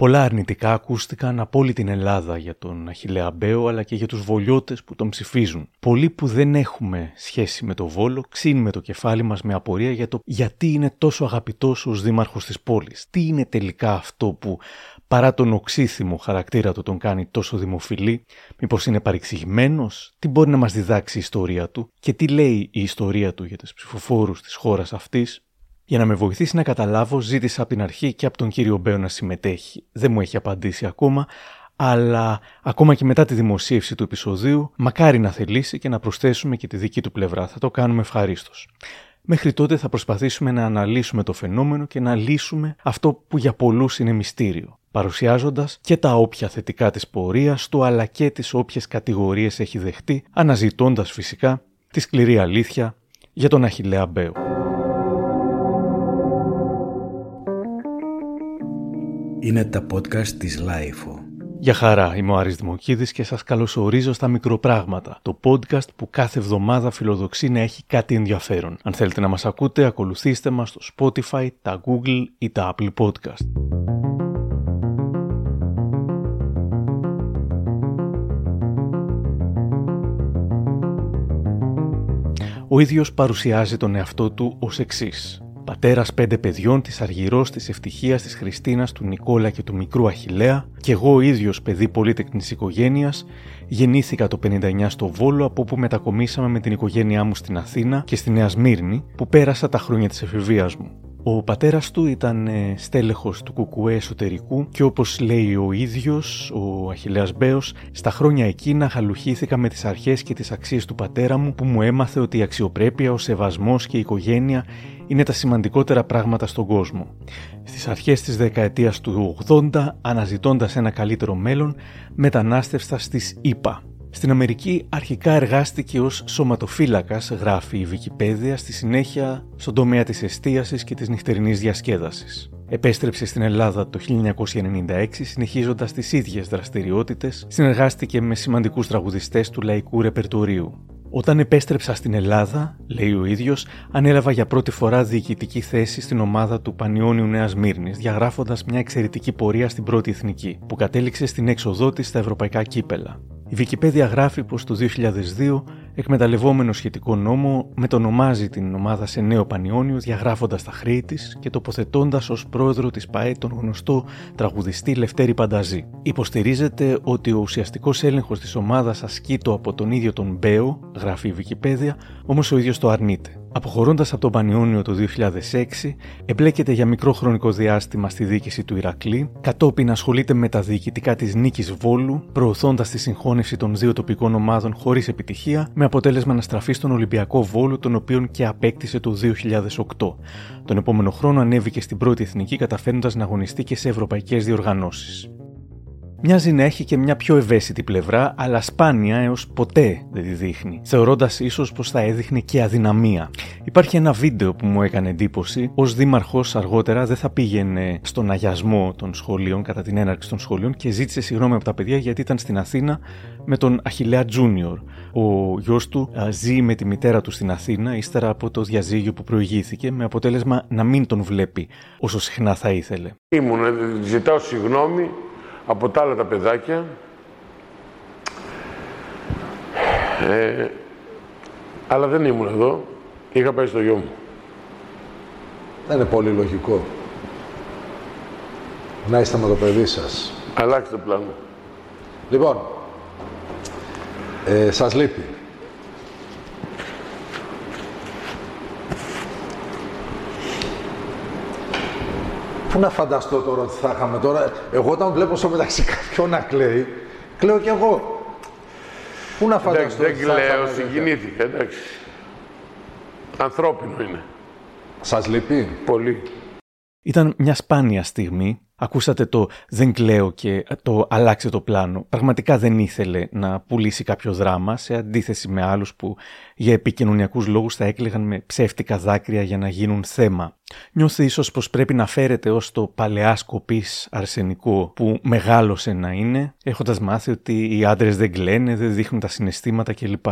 Πολλά αρνητικά ακούστηκαν από όλη την Ελλάδα για τον Αχιλέα Μπέο αλλά και για τους βολιώτες που τον ψηφίζουν. Πολλοί που δεν έχουμε σχέση με το Βόλο ξύνουμε το κεφάλι μας με απορία για το γιατί είναι τόσο αγαπητός ως δήμαρχος της πόλης. Τι είναι τελικά αυτό που παρά τον οξύθυμο χαρακτήρα του τον κάνει τόσο δημοφιλή, μήπως είναι παρεξηγημένος, τι μπορεί να μας διδάξει η ιστορία του; Και τι λέει η ιστορία του για τους ψηφοφόρους της χώρας αυτής; Για να με βοηθήσει να καταλάβω, ζήτησα από την αρχή και από τον κύριο Μπέο να συμμετέχει. Δεν μου έχει απαντήσει ακόμα, αλλά ακόμα και μετά τη δημοσίευση του επεισοδίου, μακάρι να θελήσει και να προσθέσουμε και τη δική του πλευρά. Θα το κάνουμε ευχαρίστως. Μέχρι τότε θα προσπαθήσουμε να αναλύσουμε το φαινόμενο και να λύσουμε αυτό που για πολλούς είναι μυστήριο, παρουσιάζοντας και τα όποια θετικά της πορείας του αλλά και τις όποιες κατηγορίες έχει δεχτεί, αναζητώντας φυσικά τη σκληρή αλήθεια για τον Αχιλέα Μπέο. Είναι τα podcast της Lifeo. Γεια χαρά, είμαι ο Άρης Δημοκίδης και σας καλωσορίζω στα Μικροπράγματα, το podcast που κάθε εβδομάδα φιλοδοξεί να έχει κάτι ενδιαφέρον. Αν θέλετε να μας ακούτε, ακολουθήστε μας στο Spotify, τα Google ή τα Apple Podcast. Ο ίδιος παρουσιάζει τον εαυτό του ως εξής. Πατέρας πέντε παιδιών, της Αργυρός, της Ευτυχίας, της Χριστίνας, του Νικόλα και του μικρού Αχηλέα, και εγώ ο ίδιος παιδί πολύτεκνης οικογένειας, γεννήθηκα το 59 στο Βόλο, από όπου μετακομίσαμε με την οικογένειά μου στην Αθήνα και στη Νέα Σμύρνη, που πέρασα τα χρόνια της εφηβείας μου. Ο πατέρας του ήταν ε, στέλεχος του κουκουέ εσωτερικού και όπως λέει ο ίδιος, ο Αχιλέας Μπέος, στα χρόνια εκείνα χαλουχήθηκα με τις αρχές και τις αξίες του πατέρα μου που μου έμαθε ότι η αξιοπρέπεια, ο σεβασμός και η οικογένεια είναι τα σημαντικότερα πράγματα στον κόσμο. Στις αρχές της δεκαετίας του 80, αναζητώντας ένα καλύτερο μέλλον, μετανάστευσα στις ΗΠΑ. Στην Αμερική αρχικά εργάστηκε ως σωματοφύλακας, γράφει η Wikipedia, στη συνέχεια στον τομέα της εστίασης και της νυχτερινής διασκέδασης. Επέστρεψε στην Ελλάδα το 1996 συνεχίζοντας τις ίδιες δραστηριότητες, συνεργάστηκε με σημαντικούς τραγουδιστές του λαϊκού ρεπερτορίου. Όταν επέστρεψα στην Ελλάδα, λέει ο ίδιος, ανέλαβα για πρώτη φορά διοικητική θέση στην ομάδα του Πανιόνιου Νέας Μύρνης, διαγράφοντας μια εξαιρετική πορεία στην πρώτη εθνική, που κατέληξε στην έξοδό της στα ευρωπαϊκά κύπελα. Η Wikipedia γράφει πως το 2002, εκμεταλλευόμενο σχετικό νόμο, μετονομάζει την ομάδα σε νέο πανιόνιο διαγράφοντας τα χρέη της και τοποθετώντας ως πρόεδρο της ΠαΕ τον γνωστό τραγουδιστή Λευτέρη Πανταζή. Υποστηρίζεται ότι ο ουσιαστικός έλεγχος της ομάδας ασκείται από τον ίδιο τον Μπέο, γράφει η Wikipedia, όμως ο ίδιος το αρνείται. Αποχωρώντας από τον Πανιόνιο το 2006, εμπλέκεται για μικρό χρονικό διάστημα στη διοίκηση του Ηρακλή, κατόπιν ασχολείται με τα διοικητικά της νίκης Βόλου, προωθώντας τη συγχώνευση των δύο τοπικών ομάδων χωρίς επιτυχία, με αποτέλεσμα να στραφεί στον Ολυμπιακό Βόλο, τον οποίον και απέκτησε το 2008. Τον επόμενο χρόνο ανέβηκε στην πρώτη εθνική, καταφέρνοντα να αγωνιστεί και σε ευρωπαϊκές διοργανώσεις. Μοιάζει να έχει και μια πιο ευαίσθητη πλευρά, αλλά σπάνια έως ποτέ δεν τη δείχνει, θεωρώντας ίσως πως θα έδειχνε και αδυναμία. Υπάρχει ένα βίντεο που μου έκανε εντύπωση. Ω δήμαρχος αργότερα δεν θα πήγαινε στον αγιασμό των σχολείων, κατά την έναρξη των σχολείων, και ζήτησε συγγνώμη από τα παιδιά γιατί ήταν στην Αθήνα με τον Αχηλέα Τζούνιορ. Ο γιος του ζει με τη μητέρα του στην Αθήνα, ύστερα από το διαζύγιο που προηγήθηκε, με αποτέλεσμα να μην τον βλέπει όσο συχνά θα ήθελε. Ήμουν, ζητάω συγγνώμη από τα άλλα τα παιδάκια ε, αλλά δεν ήμουν εδώ. Είχα πάει στο γιο μου. Δεν είναι πολύ λογικό. Να είστε με το παιδί σας. Αλλάξτε πλάνο. Λοιπόν, ε, σας λείπει. Να φανταστώ τώρα ότι θα είχαμε τώρα. Εγώ όταν βλέπω στο μεταξύ κάποιον να κλαίει, κλαίω κι εγώ. Πού να φανταστώ. Εντάξει, δεν κλαίω, συγκινήθηκα, εντάξει. Ανθρώπινο είναι. Σας λείπει; Πολύ. Ήταν μια σπάνια στιγμή Ακούσατε το «δεν κλαίω» και το «αλλάξε το πλάνο». Πραγματικά δεν ήθελε να πουλήσει κάποιο δράμα, σε αντίθεση με άλλους που για επικοινωνιακούς λόγους θα έκλαιγαν με ψεύτικα δάκρυα για να γίνουν θέμα. Νιώθει ίσως πως πρέπει να φέρεται ως το παλαιά σκοπής αρσενικό που μεγάλωσε να είναι, έχοντας μάθει ότι οι άντρες δεν κλαίνε, δεν δείχνουν τα συναισθήματα κλπ.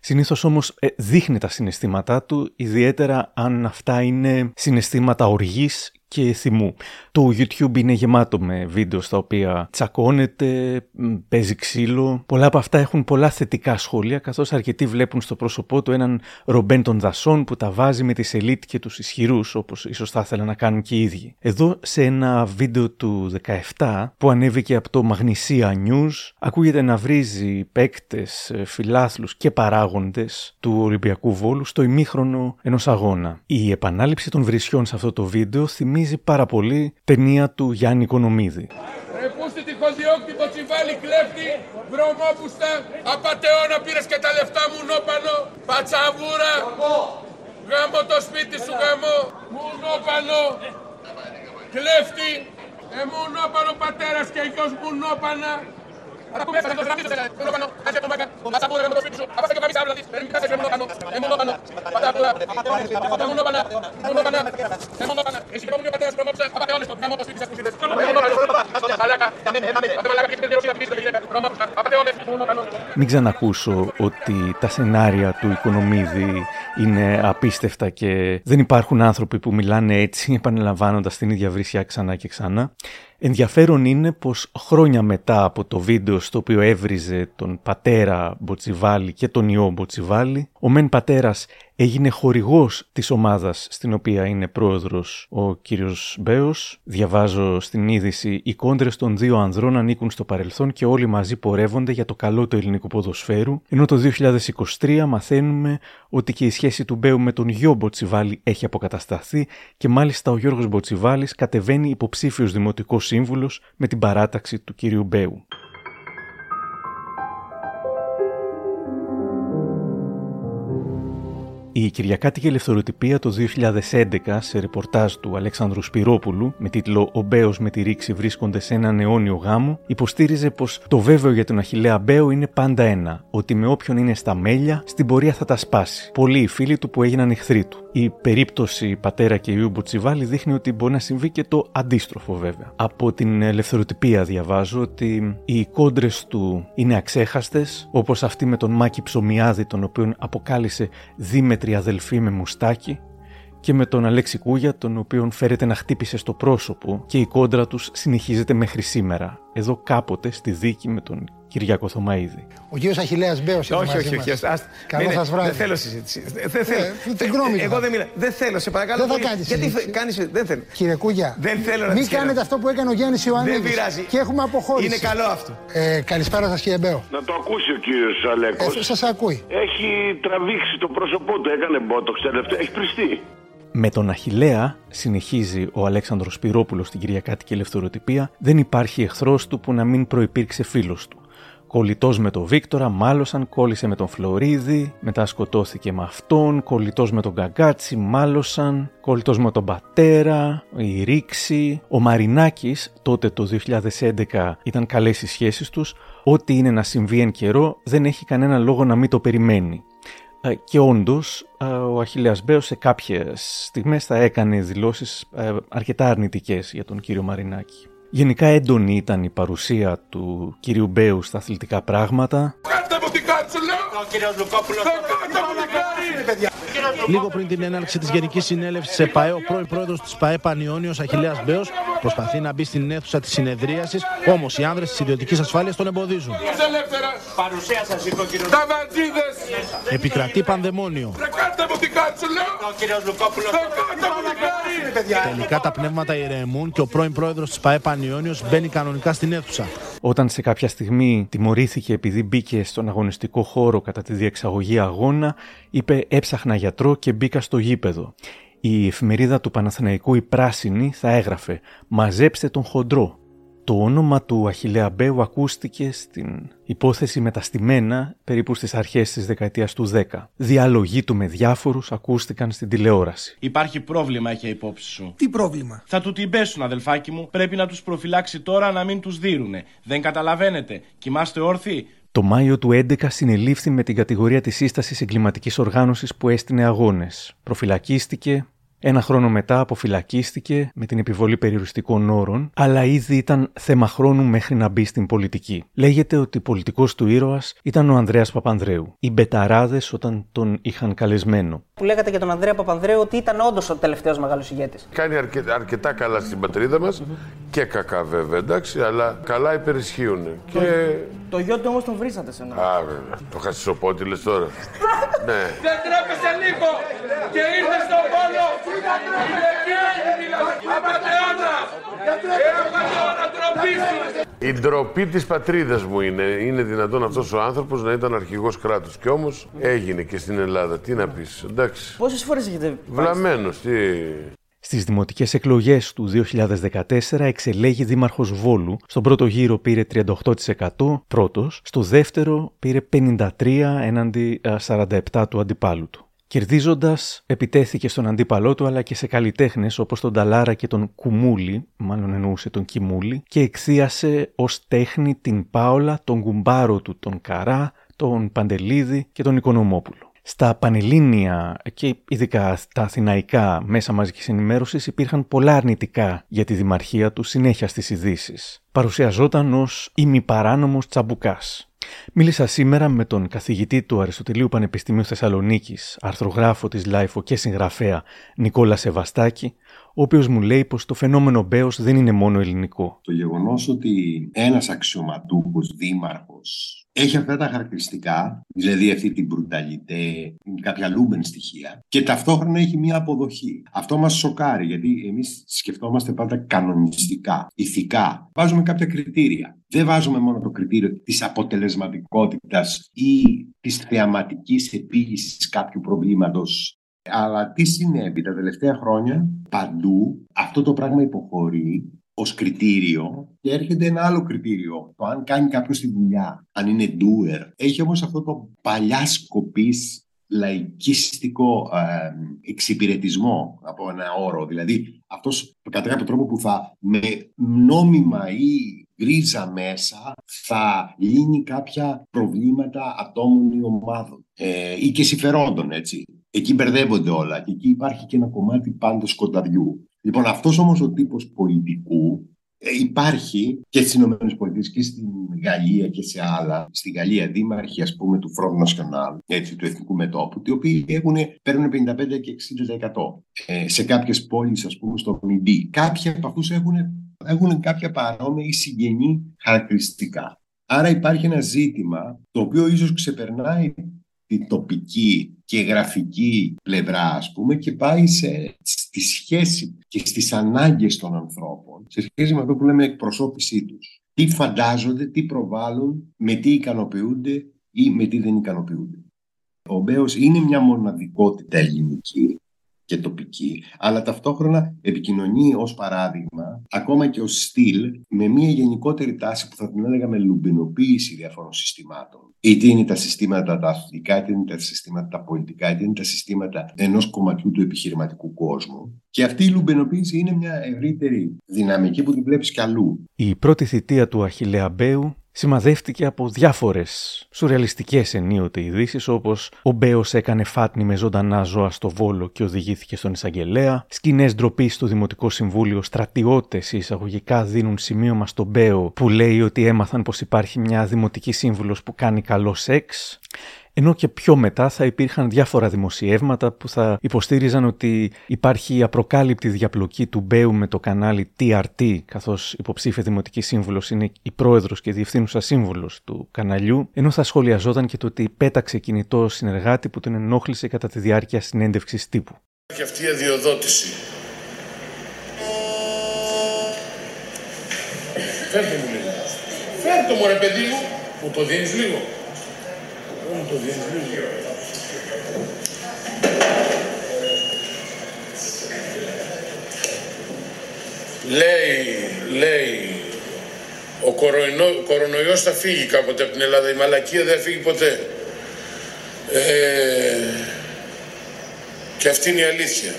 Συνήθως όμως ε, δείχνει τα συναισθήματά του, ιδιαίτερα αν αυτά είναι συναισθήματα οργής και θυμού. Το YouTube είναι είναι γεμάτο με βίντεο στα οποία τσακώνεται, παίζει ξύλο. Πολλά από αυτά έχουν πολλά θετικά σχόλια, καθώς αρκετοί βλέπουν στο πρόσωπό του έναν ρομπέν των δασών που τα βάζει με τις ελίτ και τους ισχυρούς, όπως ίσως θα ήθελαν να κάνουν και οι ίδιοι. Εδώ, σε ένα βίντεο του 17 που ανέβηκε από το Magnesia News, ακούγεται να βρίζει παίκτες, φιλάθλους και παράγοντες του Ολυμπιακού Βόλου στο ημίχρονο ενός αγώνα. Η επανάληψη των βρισιών σε αυτό το βίντεο θυμίζει πάρα πολύ ταινία του Γιάννη Κονομίδη. Ρε πούστη τη χωδιόκτυπο τσιβάλι κλέφτη, βρωμόπουστα, απατεώνα πήρες και τα λεφτά μου νόπανο, πατσαβούρα, γάμο το σπίτι σου γάμο, μου νόπανο, κλέφτη, ε, μου νόπανο πατέρας και γιος μου νόπανα, μην ξανακούσω ότι τα σενάρια του Οικονομίδη είναι απίστευτα και δεν υπάρχουν άνθρωποι που μιλάνε έτσι επαναλαμβάνοντας την ίδια βρυσιά ξανά και ξανά. Ενδιαφέρον είναι πως χρόνια μετά από το βίντεο στο οποίο έβριζε τον πατέρα Μποτσιβάλη και τον ιό Μποτσιβάλη, ο μεν πατέρας έγινε χορηγός της ομάδας στην οποία είναι πρόεδρος ο κύριος Μπέος. Διαβάζω στην είδηση «Οι κόντρες των δύο ανδρών ανήκουν στο παρελθόν και όλοι μαζί πορεύονται για το καλό του ελληνικού ποδοσφαίρου», ενώ το 2023 μαθαίνουμε ότι και η σχέση του Μπέου με τον γιο Μποτσιβάλη έχει αποκατασταθεί και μάλιστα ο Γιώργος Μποτσιβάλης κατεβαίνει υποψήφιος δημοτικός σύμβουλος με την παράταξη του κύριου Μπέου. Η Κυριακάτικη Ελευθεροτυπία το 2011 σε ρεπορτάζ του Αλέξανδρου Σπυρόπουλου με τίτλο «Ο Μπέος με τη ρήξη βρίσκονται σε έναν αιώνιο γάμο» υποστήριζε πως το βέβαιο για τον Αχιλέα Μπέο είναι πάντα ένα, ότι με όποιον είναι στα μέλια στην πορεία θα τα σπάσει. Πολλοί οι φίλοι του που έγιναν εχθροί του. Η περίπτωση πατέρα και ιού Μπουτσιβάλη δείχνει ότι μπορεί να συμβεί και το αντίστροφο βέβαια. Από την ελευθεροτυπία διαβάζω ότι οι κόντρες του είναι αξέχαστες, όπως αυτή με τον Μάκη Ψωμιάδη, τον οποίο αποκάλυψε δίμετρη αδελφή με μουστάκι, και με τον Αλέξη Κούγια, τον οποίον φέρεται να χτύπησε στο πρόσωπο και η κόντρα τους συνεχίζεται μέχρι σήμερα. Εδώ κάποτε στη δίκη με τον Κυριάκο Θωμαίδη. Ο κύριο Αχηλέα Μπέος είναι Όχι, όχι, όχι. Καλό σας βράδυ. Δεν θέλω συζήτηση. Δεν θέλω. Ε, την γνώμη Εγώ δεν μιλάω. Δεν θέλω, σε παρακαλώ. Δεν θα κάνεις Γιατί κάνει. Δεν θέλω. Κύριε Κούγια, δεν θέλω να μην κάνετε αυτό που έκανε ο Γιάννης Ιωάννη. Δεν πειράζει. Και έχουμε αποχώρηση. Είναι καλό αυτό. Ε, καλησπέρα σας, κύριε Μπέο. Να το ακούσει ο κύριος Αλέκος. Ε, σας ακούει. Έχει τραβήξει το πρόσωπό του, έκανε μπότοξ τελευταία. Έχει πριστεί. Με τον Αχιλέα, συνεχίζει ο Αλέξανδρος Σπυρόπουλος στην Κυριακάτικη Ελευθεροτυπία, δεν υπάρχει εχθρός του που να μην προϋπήρξε φίλος του. Κολλητός με τον Βίκτορα, μάλωσαν, κόλλησε με τον Φλωρίδη, μετά σκοτώθηκε με αυτόν, κολλητός με τον Καγκάτσι, μάλωσαν, κολλητός με τον Πατέρα, η Ρίξη. Ο Μαρινάκης, τότε το 2011 ήταν καλές οι σχέσεις τους, ό,τι είναι να συμβεί εν καιρό δεν έχει κανένα λόγο να μην το περιμένει. Ε, και όντως, ε, ο Αχιλέας Μπέος σε κάποιες στιγμές θα έκανε δηλώσεις ε, αρκετά αρνητικές για τον κύριο Μαρινάκη. Γενικά έντονη ήταν η παρουσία του κύριου Μπέου στα αθλητικά πράγματα. Λίγο πριν την έναρξη της Γενικής Συνέλευσης τη ΕΠΑΕ, ο πρώην πρόεδρος της ΠΑΕ Πανιόνιος Αχηλέα Μπέος προσπαθεί να μπει στην αίθουσα της συνεδρίασης, όμως οι άνδρες της ιδιωτικής ασφάλειας τον εμποδίζουν. Παρουσία σας, κύριος. Επικρατεί πανδαιμόνιο. Τελικά τα πνεύματα ηρεμούν και ο πρώην πρόεδρος της ΠΑΕ Πανιόνιος μπαίνει κανονικά στην αίθουσα. Όταν σε κάποια στιγμή τιμωρήθηκε επειδή μπήκε στον αγωνιστικό χώρο κατά τη διεξαγωγή αγώνα, είπε έψαχνα γιατρό και μπήκα στο γήπεδο. Η εφημερίδα του Παναθηναϊκού η Πράσινη θα έγραφε «Μαζέψτε τον χοντρό». Το όνομα του Αχιλέα Μπέου ακούστηκε στην υπόθεση μεταστημένα περίπου στις αρχές της δεκαετίας του 10. Διαλογή του με διάφορους ακούστηκαν στην τηλεόραση. Υπάρχει πρόβλημα, έχει υπόψη σου. Τι πρόβλημα; Θα του την πέσουν, αδελφάκι μου. Πρέπει να τους προφυλάξει τώρα να μην τους δίνουνε. Δεν καταλαβαίνετε. Κοιμάστε όρθιοι; Το Μάιο του 11 συνελήφθη με την κατηγορία της σύστασης εγκληματικής οργάνωσης που έστεινε αγώνες. Προφυλακίστηκε, Ένα χρόνο μετά αποφυλακίστηκε με την επιβολή περιοριστικών όρων, αλλά ήδη ήταν θέμα χρόνου μέχρι να μπει στην πολιτική. Λέγεται ότι πολιτικός του ήρωας ήταν ο Ανδρέας Παπανδρέου. Οι μπεταράδες όταν τον είχαν καλεσμένο. Που λέγατε για τον Ανδρέα Παπανδρέου ότι ήταν όντως ο τελευταίος μεγάλος ηγέτης. Κάνει αρκε, αρκετά καλά στην πατρίδα μας και κακά βέβαια, εντάξει, αλλά καλά υπερισχύουν. Το, Και... το γιο του όμως τον βρίσατε σε ένα. Α, βέβαια. Το χασισοπότη λες τώρα. ναι. Δεν τρέπεσαι λίγο και ήρθε στον πόλο. Είναι εκεί, Απατεώνα. Απατεώνα ντροπή σου. Η ντροπή της πατρίδας μου είναι. Είναι δυνατόν αυτός ο άνθρωπος να ήταν αρχηγός κράτους. Και όμως έγινε και στην Ελλάδα. Τι να πεις, εντάξει. Πόσες φορές έχετε. Βλαμμένος, τι. Στις δημοτικές εκλογές του 2014 εξελέγει δήμαρχος Βόλου. Στον πρώτο γύρο πήρε 38% πρώτος, στο δεύτερο πήρε 53% έναντι α, 47% του αντιπάλου του. Κερδίζοντας, επιτέθηκε στον αντίπαλό του αλλά και σε καλλιτέχνες όπως τον Ταλάρα και τον Κουμούλη, μάλλον εννοούσε τον Κιμούλη, και εκθίασε ως τέχνη την Πάολα, τον κουμπάρο του τον Καρά, τον Παντελίδη και τον Οικονομόπουλο. Στα πανελλήνια και ειδικά στα αθηναϊκά μέσα μαζικής ενημέρωσης υπήρχαν πολλά αρνητικά για τη δημαρχία του συνέχεια στις ειδήσεις. Παρουσιαζόταν ως ημιπαράνομος τσαμπουκάς. Μίλησα σήμερα με τον καθηγητή του Αριστοτελείου Πανεπιστημίου Θεσσαλονίκης, αρθρογράφο της LiFO και συγγραφέα Νικόλα Σεβαστάκη, ο οποίος μου λέει πως το φαινόμενο Μπέος δεν είναι μόνο ελληνικό. Το γεγονός ότι ένας αξιωματούχος δήμαρχος έχει αυτά τα χαρακτηριστικά, δηλαδή αυτή την brutalité, κάποια λούμπεν στοιχεία και ταυτόχρονα έχει μια αποδοχή. Αυτό μας σοκάρει γιατί εμείς σκεφτόμαστε πάντα κανονιστικά, ηθικά. Βάζουμε κάποια κριτήρια. Δεν βάζουμε μόνο το κριτήριο της αποτελεσματικότητας ή της θεαματικής επίλυσης κάποιου προβλήματος αλλά τι συνέβη τα τελευταία χρόνια παντού αυτό το πράγμα υποχωρεί ως κριτήριο και έρχεται ένα άλλο κριτήριο. Το αν κάνει κάποιος τη δουλειά, αν είναι doer. Έχει όμως αυτό το παλιά σκοπής λαϊκίστικο ε, εξυπηρετισμό από ένα όρο. Δηλαδή αυτός κατά κάποιο τρόπο που θα με νόμιμα ή γκρίζα μέσα θα λύνει κάποια προβλήματα ατόμων ή ομάδων ε, ή και συμφερόντων έτσι. Εκεί μπερδεύονται όλα και εκεί υπάρχει και ένα κομμάτι πάντως σκοταδιού. Λοιπόν, αυτός όμως ο τύπος πολιτικού ε, υπάρχει και στις Ηνωμένες Πολιτείες και στην Γαλλία και σε άλλα. Στη Γαλλία δήμαρχοι ας πούμε του Front National, έτσι, του Εθνικού Μετώπου, οι οποίοι έχουν, παίρνουν 55 και 60% ε, σε κάποιες πόλεις ας πούμε στο Μιντί. Κάποιοι από αυτούς έχουν, έχουν κάποια παρόμοια ή συγγενή χαρακτηριστικά. Άρα υπάρχει ένα ζήτημα το οποίο ίσως ξεπερνάει την τοπική και γραφική πλευρά, ας πούμε, και πάει σε, στη σχέση και στις ανάγκες των ανθρώπων, σε σχέση με αυτό που λέμε εκπροσώπησή τους. Τι φαντάζονται, τι προβάλλουν, με τι ικανοποιούνται ή με τι δεν ικανοποιούνται. Ο Μπέος είναι μια μοναδικότητα ελληνική και τοπική, αλλά ταυτόχρονα επικοινωνεί ως παράδειγμα, ακόμα και ως στυλ, με μια γενικότερη τάση που θα την έλεγα με λουμπινοποίηση διαφόρων συστημάτων. Είτε είναι τα συστήματα τα αθλητικά, είτε είναι τα συστήματα τα πολιτικά, είτε είναι τα συστήματα ενός κομματιού του επιχειρηματικού κόσμου. Και αυτή η λουμπινοποίηση είναι μια ευρύτερη δυναμική που την βλέπεις κι αλλού. Η πρώτη θητεία του Αχιλέα Μπέου σημαδεύτηκε από διάφορες σουρεαλιστικές ενίοτε ειδήσεις, όπως ο Μπέος έκανε φάτνη με ζωντανά ζώα στο βόλο και οδηγήθηκε στον εισαγγελέα, σκηνές ντροπής στο Δημοτικό Συμβούλιο, στρατιώτες εισαγωγικά δίνουν σημείωμα στον Μπέο που λέει ότι έμαθαν πως υπάρχει μια δημοτική σύμβουλος που κάνει καλό σεξ. Ενώ και πιο μετά θα υπήρχαν διάφορα δημοσιεύματα που θα υποστήριζαν ότι υπάρχει απροκάλυπτη διαπλοκή του Μπέου με το κανάλι TRT, καθώς υποψήφια δημοτική σύμβουλος είναι η πρόεδρος και διευθύνουσα σύμβουλος του καναλιού, ενώ θα σχολιαζόταν και το ότι πέταξε κινητό συνεργάτη που τον ενόχλησε κατά τη διάρκεια συνέντευξης τύπου. Και αυτή η αδειοδότηση. Φέρτε μου λίγο. Φέρτε μου ρε παιδί μου. Μου το δίνεις λίγο. Μου το δίνεις λίγο. Λέει, λέει, ο κορονοϊό, κορονοϊός θα φύγει κάποτε από την Ελλάδα. Η μαλακία δεν θα φύγει ποτέ. Ε, και αυτή είναι η αλήθεια.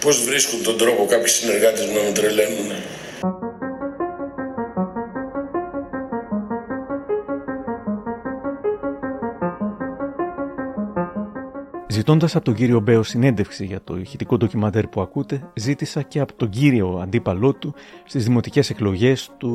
Πώς βρίσκουν τον τρόπο κάποιοι συνεργάτες μου να με τρελαίνουν; Ζητώντα από τον κύριο Μπέο συνέντευξη για το ηχητικό ντοκιμαντέρ που ακούτε, ζήτησα και από τον κύριο αντίπαλό του στις δημοτικές εκλογές του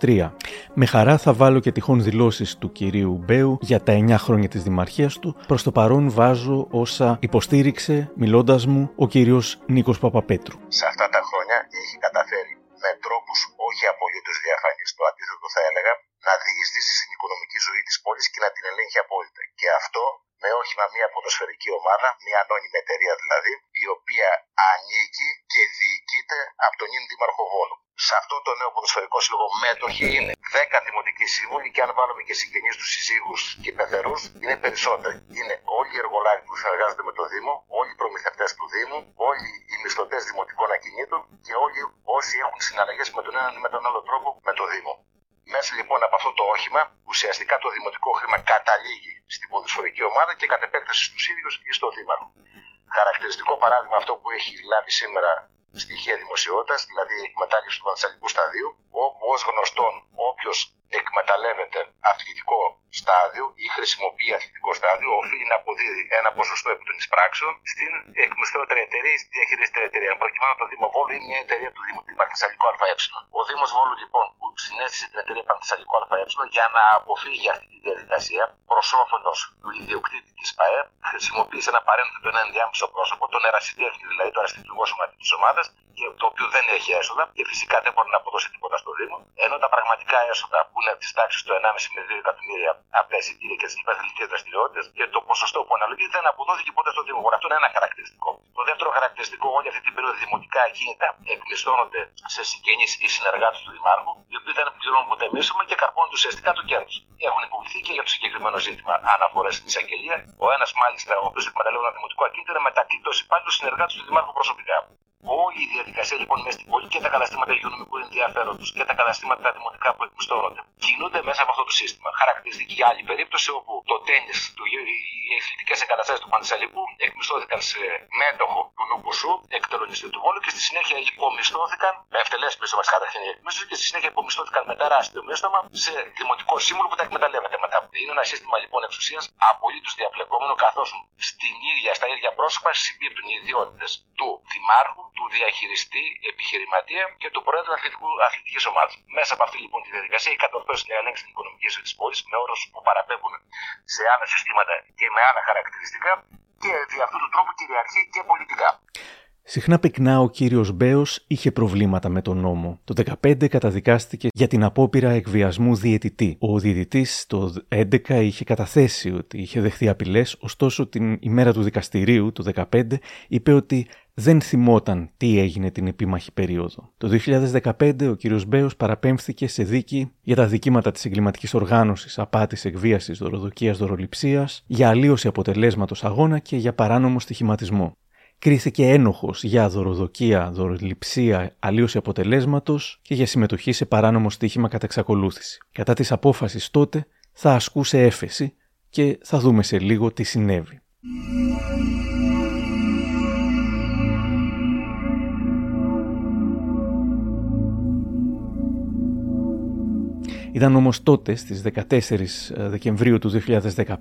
2023. Με χαρά θα βάλω και τυχόν δηλώσεις του κυρίου Μπέου για τα 9 χρόνια της δημαρχίας του. Προς το παρόν βάζω όσα υποστήριξε, μιλώντας μου, ο κύριος Νίκος Παπαπέτρου. Σε αυτά τα χρόνια έχει καταφέρει με τρόπους όχι απολύτως διαφανείς, το αντίθετο θα έλεγα, να διεισδύσει στην οικονομική ζωή της πόλης και να την ελέγχει απόλυτα. Και αυτό με όχημα μια ποδοσφαιρική ομάδα, μια ανώνυμη εταιρεία δηλαδή, η οποία ανήκει και διοικείται από τον νυν Δήμαρχο Βόλου. Σε αυτό το νέο ποδοσφαιρικό σύλλογο μέτοχοι είναι 10 δημοτικοί σύμβουλοι και αν βάλουμε και συγγενείς τους συζύγους και πεθερούς, είναι περισσότεροι. Είναι όλοι οι εργολάβοι που συνεργάζονται με το Δήμο, όλοι οι προμηθευτές του Δήμου, όλοι οι μισθωτές δημοτικών ακινήτων και όλοι όσοι έχουν συναλλαγές με τον ένα ή με τον άλλο τρόπο με το Δήμο. Μέσα λοιπόν από αυτό το όχημα, ουσιαστικά το δημοτικό χρήμα καταλήγει στην ποδοσφαιρική ομάδα και κατ' επέκταση στους ίδιους ή στο δήμαρχο. Χαρακτηριστικό παράδειγμα αυτό που έχει λάβει σήμερα στοιχεία δημοσιότητας, δηλαδή η εκμετάλλευση του πανεπιστημιακού σταδίου, όπου ως γνωστόν όποιος εκμεταλλεύεται αθλητικό στάδιο ή χρησιμοποιεί αθλητικό στάδιο, οφείλει να αποδίδει ένα ποσοστό επί των εισπράξεων στην εκμισθότερη εταιρεία ή στη διαχειριστήρια εταιρεία. Προκειμένου το Δήμο Βόλου είναι μια εταιρεία του Δήμου, την Πανθυσσαλικό ΑΕ. Ο Δήμος Βόλου λοιπόν που συνέστησε την εταιρεία Πανθυσσαλικό ΑΕ για να αποφύγει αυτή τη διαδικασία προ όφελο του ιδιοκτήτη της ΠΑΕ, χρησιμοποίησε ένα παρένθετο, ένα ενδιάμεσο πρόσωπο, τον ερασιτέχνη δηλαδή, το αριστητικό σωματί της ομάδας, το οποίο δεν έχει έσοδα και φυσικά δεν μπορεί να αποδώσει τίποτα στο Δήμο, ενώ τα πραγματικά έσοδα που είναι της τάξης του 1,5 με 2 εκατομμύρια από τα εισιτήρια και τις υπερθλητικέ δραστηριότητες και το ποσοστό που αναλογεί δεν αποδόθηκε ποτέ στο Δήμο. Αυτό είναι ένα χαρακτηριστικό. Το δεύτερο χαρακτηριστικό, όλη αυτή την περίοδο δημοτικά ακίνητα εκμισθώνονται σε συγγενείς ή συνεργάτες του Δημάρχου, οι οποίοι δεν πληρώνουν ποτέ μίσομα και καρπώνουν ουσιαστικά το κέρδος. Έχουν υποβληθεί και για το συγκεκριμένο ζήτημα αναφορές στην εισαγγελία. Ο ένας μάλιστα, ο οποίος εκμεταλλεύει ένα δημοτικό ακίνητο, είναι μετακλητό υπάλληλος συνεργάτης του Δημάρχου προσωπικά. Όλη η διαδικασία λοιπόν μέσα στην πόλη και τα καταστήματα υγειονομικού ενδιαφέροντος και τα καταστήματα δημοτικά που εκμισθώνονται κινούνται μέσα από αυτό το σύστημα. Χαρακτηριστική άλλη περίπτωση όπου το τέννη, οι αθλητικές εγκαταστάσεις του Παντισαλικού εκμισθώθηκαν σε μέτοχο του Νουκουσού, εκτελονιστή του Βόλου και στη συνέχεια υπομισθώθηκαν με ευτελές μίσθωμα καταρχήν η εκμίσθωση και στη συνέχεια υπομισθώθηκαν με τεράστιο μίσθωμα σε δημοτικό σύμβουλο που τα εκμεταλλεύεται μετά. Είναι ένα σύστημα λοιπόν εξουσίας απολύτως διαπλεκόμενο καθώς στην ίδια, στα ίδια πρόσωπα συμπίπτουν οι ιδιότητες του δημάρχου, του διαχειριστή, επιχειρηματία και του προέδρου αθλητικής ομάδας. Μέσα από αυτή λοιπόν τη διαδικασία έχει κατορθώσει να ελέγξει την οικονομική ζωή της πόλης με όρους που παραπέμπουν σε άλλα συστήματα και με άλλα χαρακτηριστικά και δι' αυτού του τρόπου κυριαρχεί και πολιτικά. Συχνά πυκνά ο κύριος Μπέος είχε προβλήματα με τον νόμο. Το 2015 καταδικάστηκε για την απόπειρα εκβιασμού διαιτητή. Ο διαιτητής το 2011 είχε καταθέσει ότι είχε δεχθεί απειλές, ωστόσο την ημέρα του δικαστηρίου, το 2015, είπε ότι δεν θυμόταν τι έγινε την επίμαχη περίοδο. Το 2015 ο κύριος Μπέος παραπέμφθηκε σε δίκη για τα δικήματα της εγκληματικής οργάνωσης, απάτης, εκβίασης, δωροδοκίας, δωροληψίας, για αλλίωση αποτελέσματος αγώνα και για παράνομο στοιχηματισμό κρίθηκε ένοχος για δωροδοκία, δωροληψία, αλλίωση αποτελέσματος και για συμμετοχή σε παράνομο στοίχημα κατά εξακολούθηση. Κατά της απόφασης τότε θα ασκούσε έφεση και θα δούμε σε λίγο τι συνέβη. Ήταν όμως τότε στις 14 Δεκεμβρίου του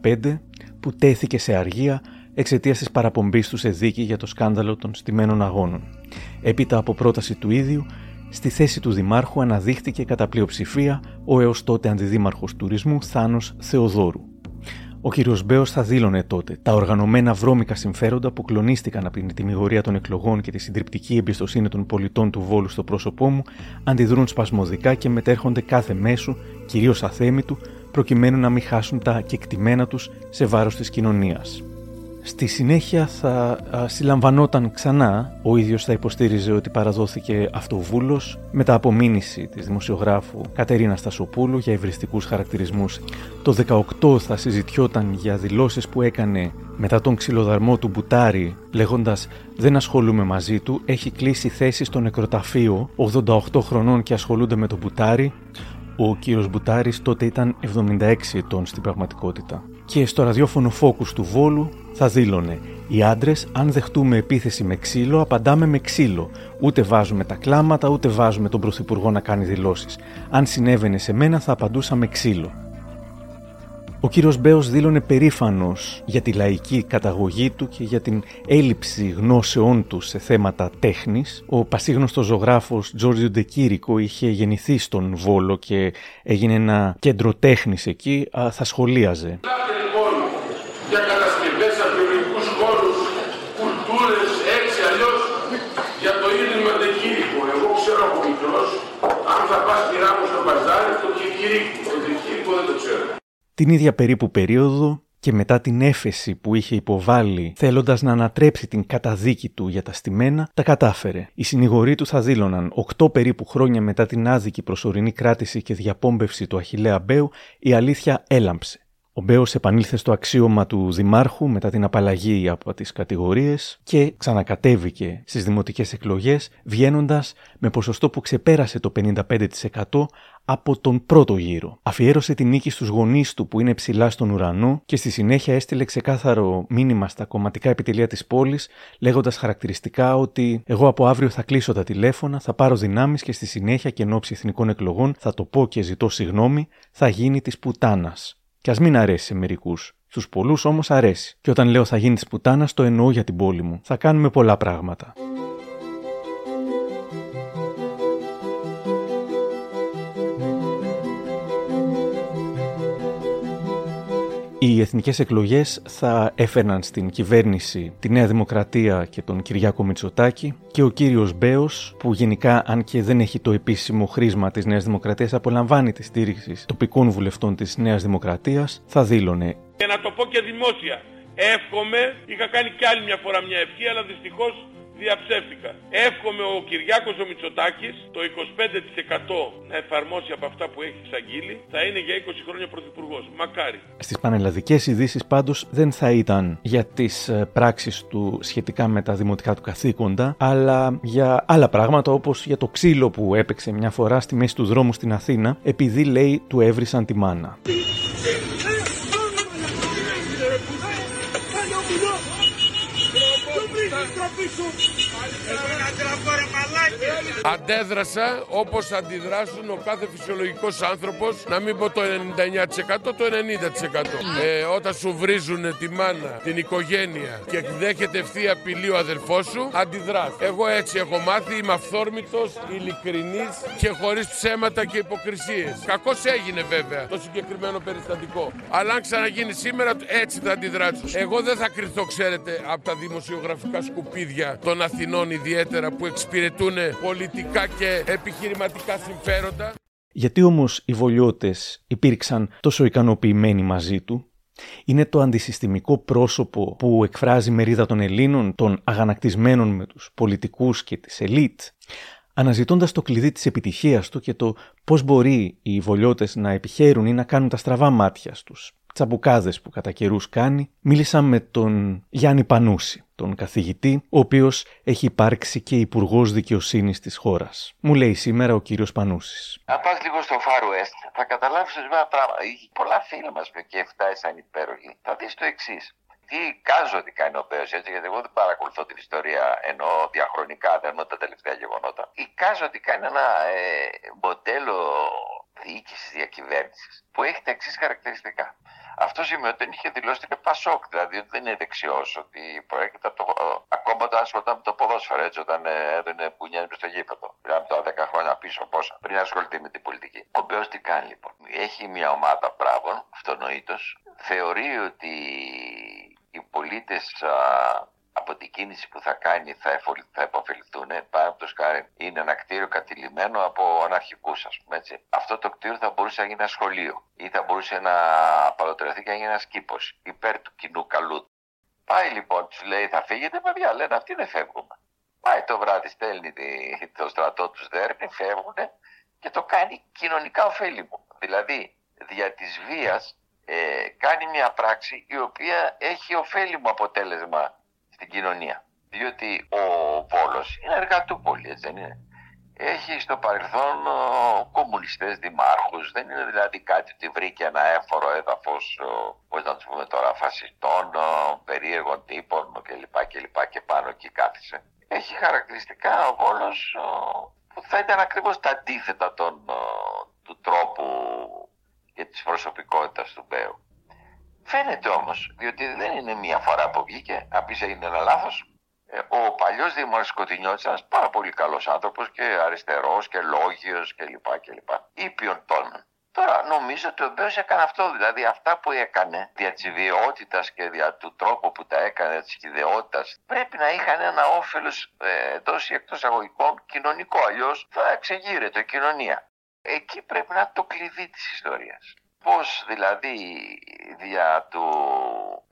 2015 που τέθηκε σε αργία εξαιτίας της παραπομπής τους σε δίκη για το σκάνδαλο των στημένων αγώνων. Έπειτα από πρόταση του ίδιου, στη θέση του Δημάρχου αναδείχθηκε κατά πλειοψηφία ο έως τότε Αντιδήμαρχος Τουρισμού Θάνος Θεοδόρου. Ο κ. Μπέος θα δήλωνε τότε τα οργανωμένα βρώμικα συμφέροντα που κλονίστηκαν από την τιμιγορία των εκλογών και τη συντριπτική εμπιστοσύνη των πολιτών του Βόλου στο πρόσωπό μου αντιδρούν σπασμωδικά και μετέρχονται κάθε μέσου, κυρίως αθέμητου, προκειμένου να μην χάσουν τα κεκτημένα τους σε βάρος της κοινωνίας. Στη συνέχεια θα συλλαμβανόταν ξανά, ο ίδιος θα υποστήριζε ότι παραδόθηκε αυτοβούλος μετά από μήνυση της δημοσιογράφου Κατερίνα Στασοπούλου για ευριστικούς χαρακτηρισμούς. Το 18 θα συζητιόταν για δηλώσεις που έκανε μετά τον ξυλοδαρμό του Μπουτάρη λέγοντας «Δεν ασχολούμαι μαζί του, έχει κλείσει θέση στο νεκροταφείο, 88 χρονών και ασχολούνται με τον Μπουτάρη». Ο κύριος Μπουτάρης τότε ήταν 76 ετών στην πραγματικότητα. Και στο ραδιόφωνο Focus του Βόλου θα δήλωνε «Οι άντρες, αν δεχτούμε επίθεση με ξύλο, απαντάμε με ξύλο. Ούτε βάζουμε τα κλάματα, ούτε βάζουμε τον Πρωθυπουργό να κάνει δηλώσεις. Αν συνέβαινε σε μένα, θα απαντούσα με ξύλο». Ο κύριος Μπέος δήλωνε περήφανος για τη λαϊκή καταγωγή του και για την έλλειψη γνώσεών του σε θέματα τέχνης. Ο πασίγνωστος ζωγράφος Τζόρτζιο Ντεκύρικο είχε γεννηθεί στον Βόλο και έγινε ένα κέντρο τέχνης εκεί, θα σχολίαζε. λοιπόν για κατασκευές, αρχαιολογικούς χώρους, κουλτούρες, έτσι αλλιώς για το ίδρυμα Ντεκύρικο. Εγώ ξέρω από μικρός, αν θα πας στη Ράμος στο Μπαζάρι, το Κυρκυρίκο. Το Κυρκυρίκο δεν το ξέρω. Την ίδια περίπου περίοδο και μετά την έφεση που είχε υποβάλει θέλοντας να ανατρέψει την καταδίκη του για τα στημένα, τα κατάφερε. Οι συνηγοροί του θα δήλωναν 8 περίπου χρόνια μετά την άδικη προσωρινή κράτηση και διαπόμπευση του Αχιλέα Μπέου, η αλήθεια έλαμψε. Ο Μπέος επανήλθε στο αξίωμα του Δημάρχου μετά την απαλλαγή από τις κατηγορίες και ξανακατέβηκε στις δημοτικές εκλογές βγαίνοντας με ποσοστό που ξεπέρασε το 55% από τον πρώτο γύρο. Αφιέρωσε την νίκη στους γονείς του που είναι ψηλά στον ουρανό και στη συνέχεια έστειλε ξεκάθαρο μήνυμα στα κομματικά επιτελεία της πόλης λέγοντας χαρακτηριστικά ότι εγώ από αύριο θα κλείσω τα τηλέφωνα, θα πάρω δυνάμεις και στη συνέχεια και εν εθνικών εκλογών θα το πω και ζητώ συγγνώμη, θα γίνει της πουτάνας. Κι ας μην αρέσει σε μερικούς. Στους πολλούς όμως αρέσει. Και όταν λέω θα γίνει της πουτάνας, το εννοώ για την πόλη μου. Θα κάνουμε πολλά πράγματα. Οι εθνικές εκλογές θα έφερναν στην κυβέρνηση τη Νέα Δημοκρατία και τον Κυριάκο Μητσοτάκη και ο κύριος Μπέος, που γενικά, αν και δεν έχει το επίσημο χρήσμα της Νέας Δημοκρατίας, απολαμβάνει τη στήριξη τοπικών βουλευτών της Νέας Δημοκρατίας, θα δήλωνε. Και να το πω και δημόσια. Εύχομαι, είχα κάνει κι άλλη μια φορά μια ευχή, αλλά δυστυχώς διαψεύτηκα. Εύχομαι ο Κυριάκος ο Μητσοτάκης το 25% να εφαρμόσει από αυτά που έχει εξαγγείλει θα είναι για 20 χρόνια πρωθυπουργός. Μακάρι. Στις πανελλαδικές ειδήσεις πάντως δεν θα ήταν για τις ε, πράξεις του σχετικά με τα δημοτικά του καθήκοντα αλλά για άλλα πράγματα όπως για το ξύλο που έπαιξε μια φορά στη μέση του δρόμου στην Αθήνα επειδή λέει του έβρισαν τη μάνα. Αντέδρασα όπως αντιδράσουν ο κάθε φυσιολογικός άνθρωπος, να μην πω το 99%, το 90%. Ε, όταν σου βρίζουν τη μάνα, την οικογένεια και δέχεται ευθεία απειλή ο αδελφός σου, αντιδράς. Εγώ έτσι έχω μάθει, είμαι αυθόρμητος, ειλικρινής και χωρίς ψέματα και υποκρισίες. Κακώς έγινε βέβαια το συγκεκριμένο περιστατικό. Αλλά αν ξαναγίνει σήμερα, έτσι θα αντιδράσω. Εγώ δεν θα κρυθώ, ξέρετε, από τα δημοσιογραφικά σκουπίδια των Αθηνών ιδιαίτερα που εξυπηρετούν πολιτικά και επιχειρηματικά συμφέροντα. Γιατί όμως οι βολιώτες υπήρξαν τόσο ικανοποιημένοι μαζί του, είναι το αντισυστημικό πρόσωπο που εκφράζει μερίδα των Ελλήνων, των αγανακτισμένων με τους πολιτικούς και τις ελίτ, αναζητώντας το κλειδί της επιτυχίας του και το πώς μπορεί οι βολιώτες να επιχαίρουν ή να κάνουν τα στραβά μάτια στους τσαμπουκάδες που κατά καιρούς κάνει, μίλησα με τον Γιάννη Πανούση, τον καθηγητή, ο οποίος έχει υπάρξει και υπουργός δικαιοσύνης της χώρας. Μου λέει σήμερα ο κύριος Πανούσης. Αν πας λίγο στο Far West, θα καταλάβεις ορισμένα πράγματα. Πολλά φίλα μας και φτάσαν υπέροχοι. Θα δεις το εξής. Τι κάζω ότι κάνει ο Μπέος έτσι, γιατί εγώ δεν παρακολουθώ την ιστορία ενώ διαχρονικά, δεν εννοώ τα τελευταία γεγονότα. Εικάζω ότι κάνει ένα ε, μοντέλο διοίκησης διακυβέρνησης που έχει τα εξής χαρακτηριστικά. Αυτό σημαίνει ότι δεν είχε δηλώσει ότι είναι Πασόκ, δηλαδή ότι δεν είναι δεξιός, ότι προέρχεται από το. Ακόμα όταν ασχολούνταν με το ποδόσφαιρο, έτσι, όταν ε, έδινε πουνιά στο γήπεδο. Πριν τώρα 10 χρόνια πίσω, πόσα, πριν ασχοληθεί με την πολιτική. Ο Μπέος τι κάνει λοιπόν; Έχει μια ομάδα μπράβων, αυτονοήτως, θεωρεί ότι οι πολίτες από την κίνηση που θα κάνει θα, θα υποφεληθούν. Παραδείγματο χάρη είναι ένα κτίριο κατηλημένο από αναρχικούς, ας πούμε έτσι. Αυτό το κτίριο θα μπορούσε να γίνει ένα σχολείο ή θα μπορούσε να απαλωτριωθεί και να γίνει ένας κήπος υπέρ του κοινού καλού. Πάει λοιπόν, τους λέει θα φύγετε, παιδιά λένε αυτοί δεν φεύγουν. Πάει το βράδυ, στέλνει το στρατό τους, δέρνει, φεύγουν και το κάνει κοινωνικά ωφέλιμο. Δηλαδή, δια της βίας ε, κάνει μια πράξη η οποία έχει ωφέλιμο αποτέλεσμα στην κοινωνία. Διότι ο Βόλος είναι εργατούπολη, έτσι δεν είναι. Έχει στο παρελθόν κομμουνιστές δημάρχους, δεν είναι δηλαδή κάτι ότι βρήκε ένα έφορο έδαφος, πώς να τους πούμε τώρα, φασιστών, περίεργων τύπων κλπ. κλπ. και πάνω εκεί κάθισε. Έχει χαρακτηριστικά ο Βόλος που θα ήταν ακριβώς τα αντίθετα των, του τρόπου και της προσωπικότητας του Μπέου. Φαίνεται όμως, διότι δεν είναι μία φορά που βγήκε, να πεις έγινε ένα λάθος. Ε, ο παλιός Δήμαρχος Κωτινιώτης ήταν πάρα πολύ καλός άνθρωπος και αριστερός και λόγιος κλπ. κλπ. Ήπιον τόνων. Τώρα νομίζω ότι ο Μπέος έκανε αυτό, δηλαδή αυτά που έκανε δια της ιδιαιότητας και δια του τρόπου που τα έκανε, της ιδεότητας, πρέπει να είχαν ένα όφελος ε, εντός ή εκτός αγωγικών κοινωνικό, αλλιώς θα εξεγείρεται η κοινωνία. Εκεί πρέπει να είναι το κλειδί της ιστορίας. Πώς δηλαδή δια του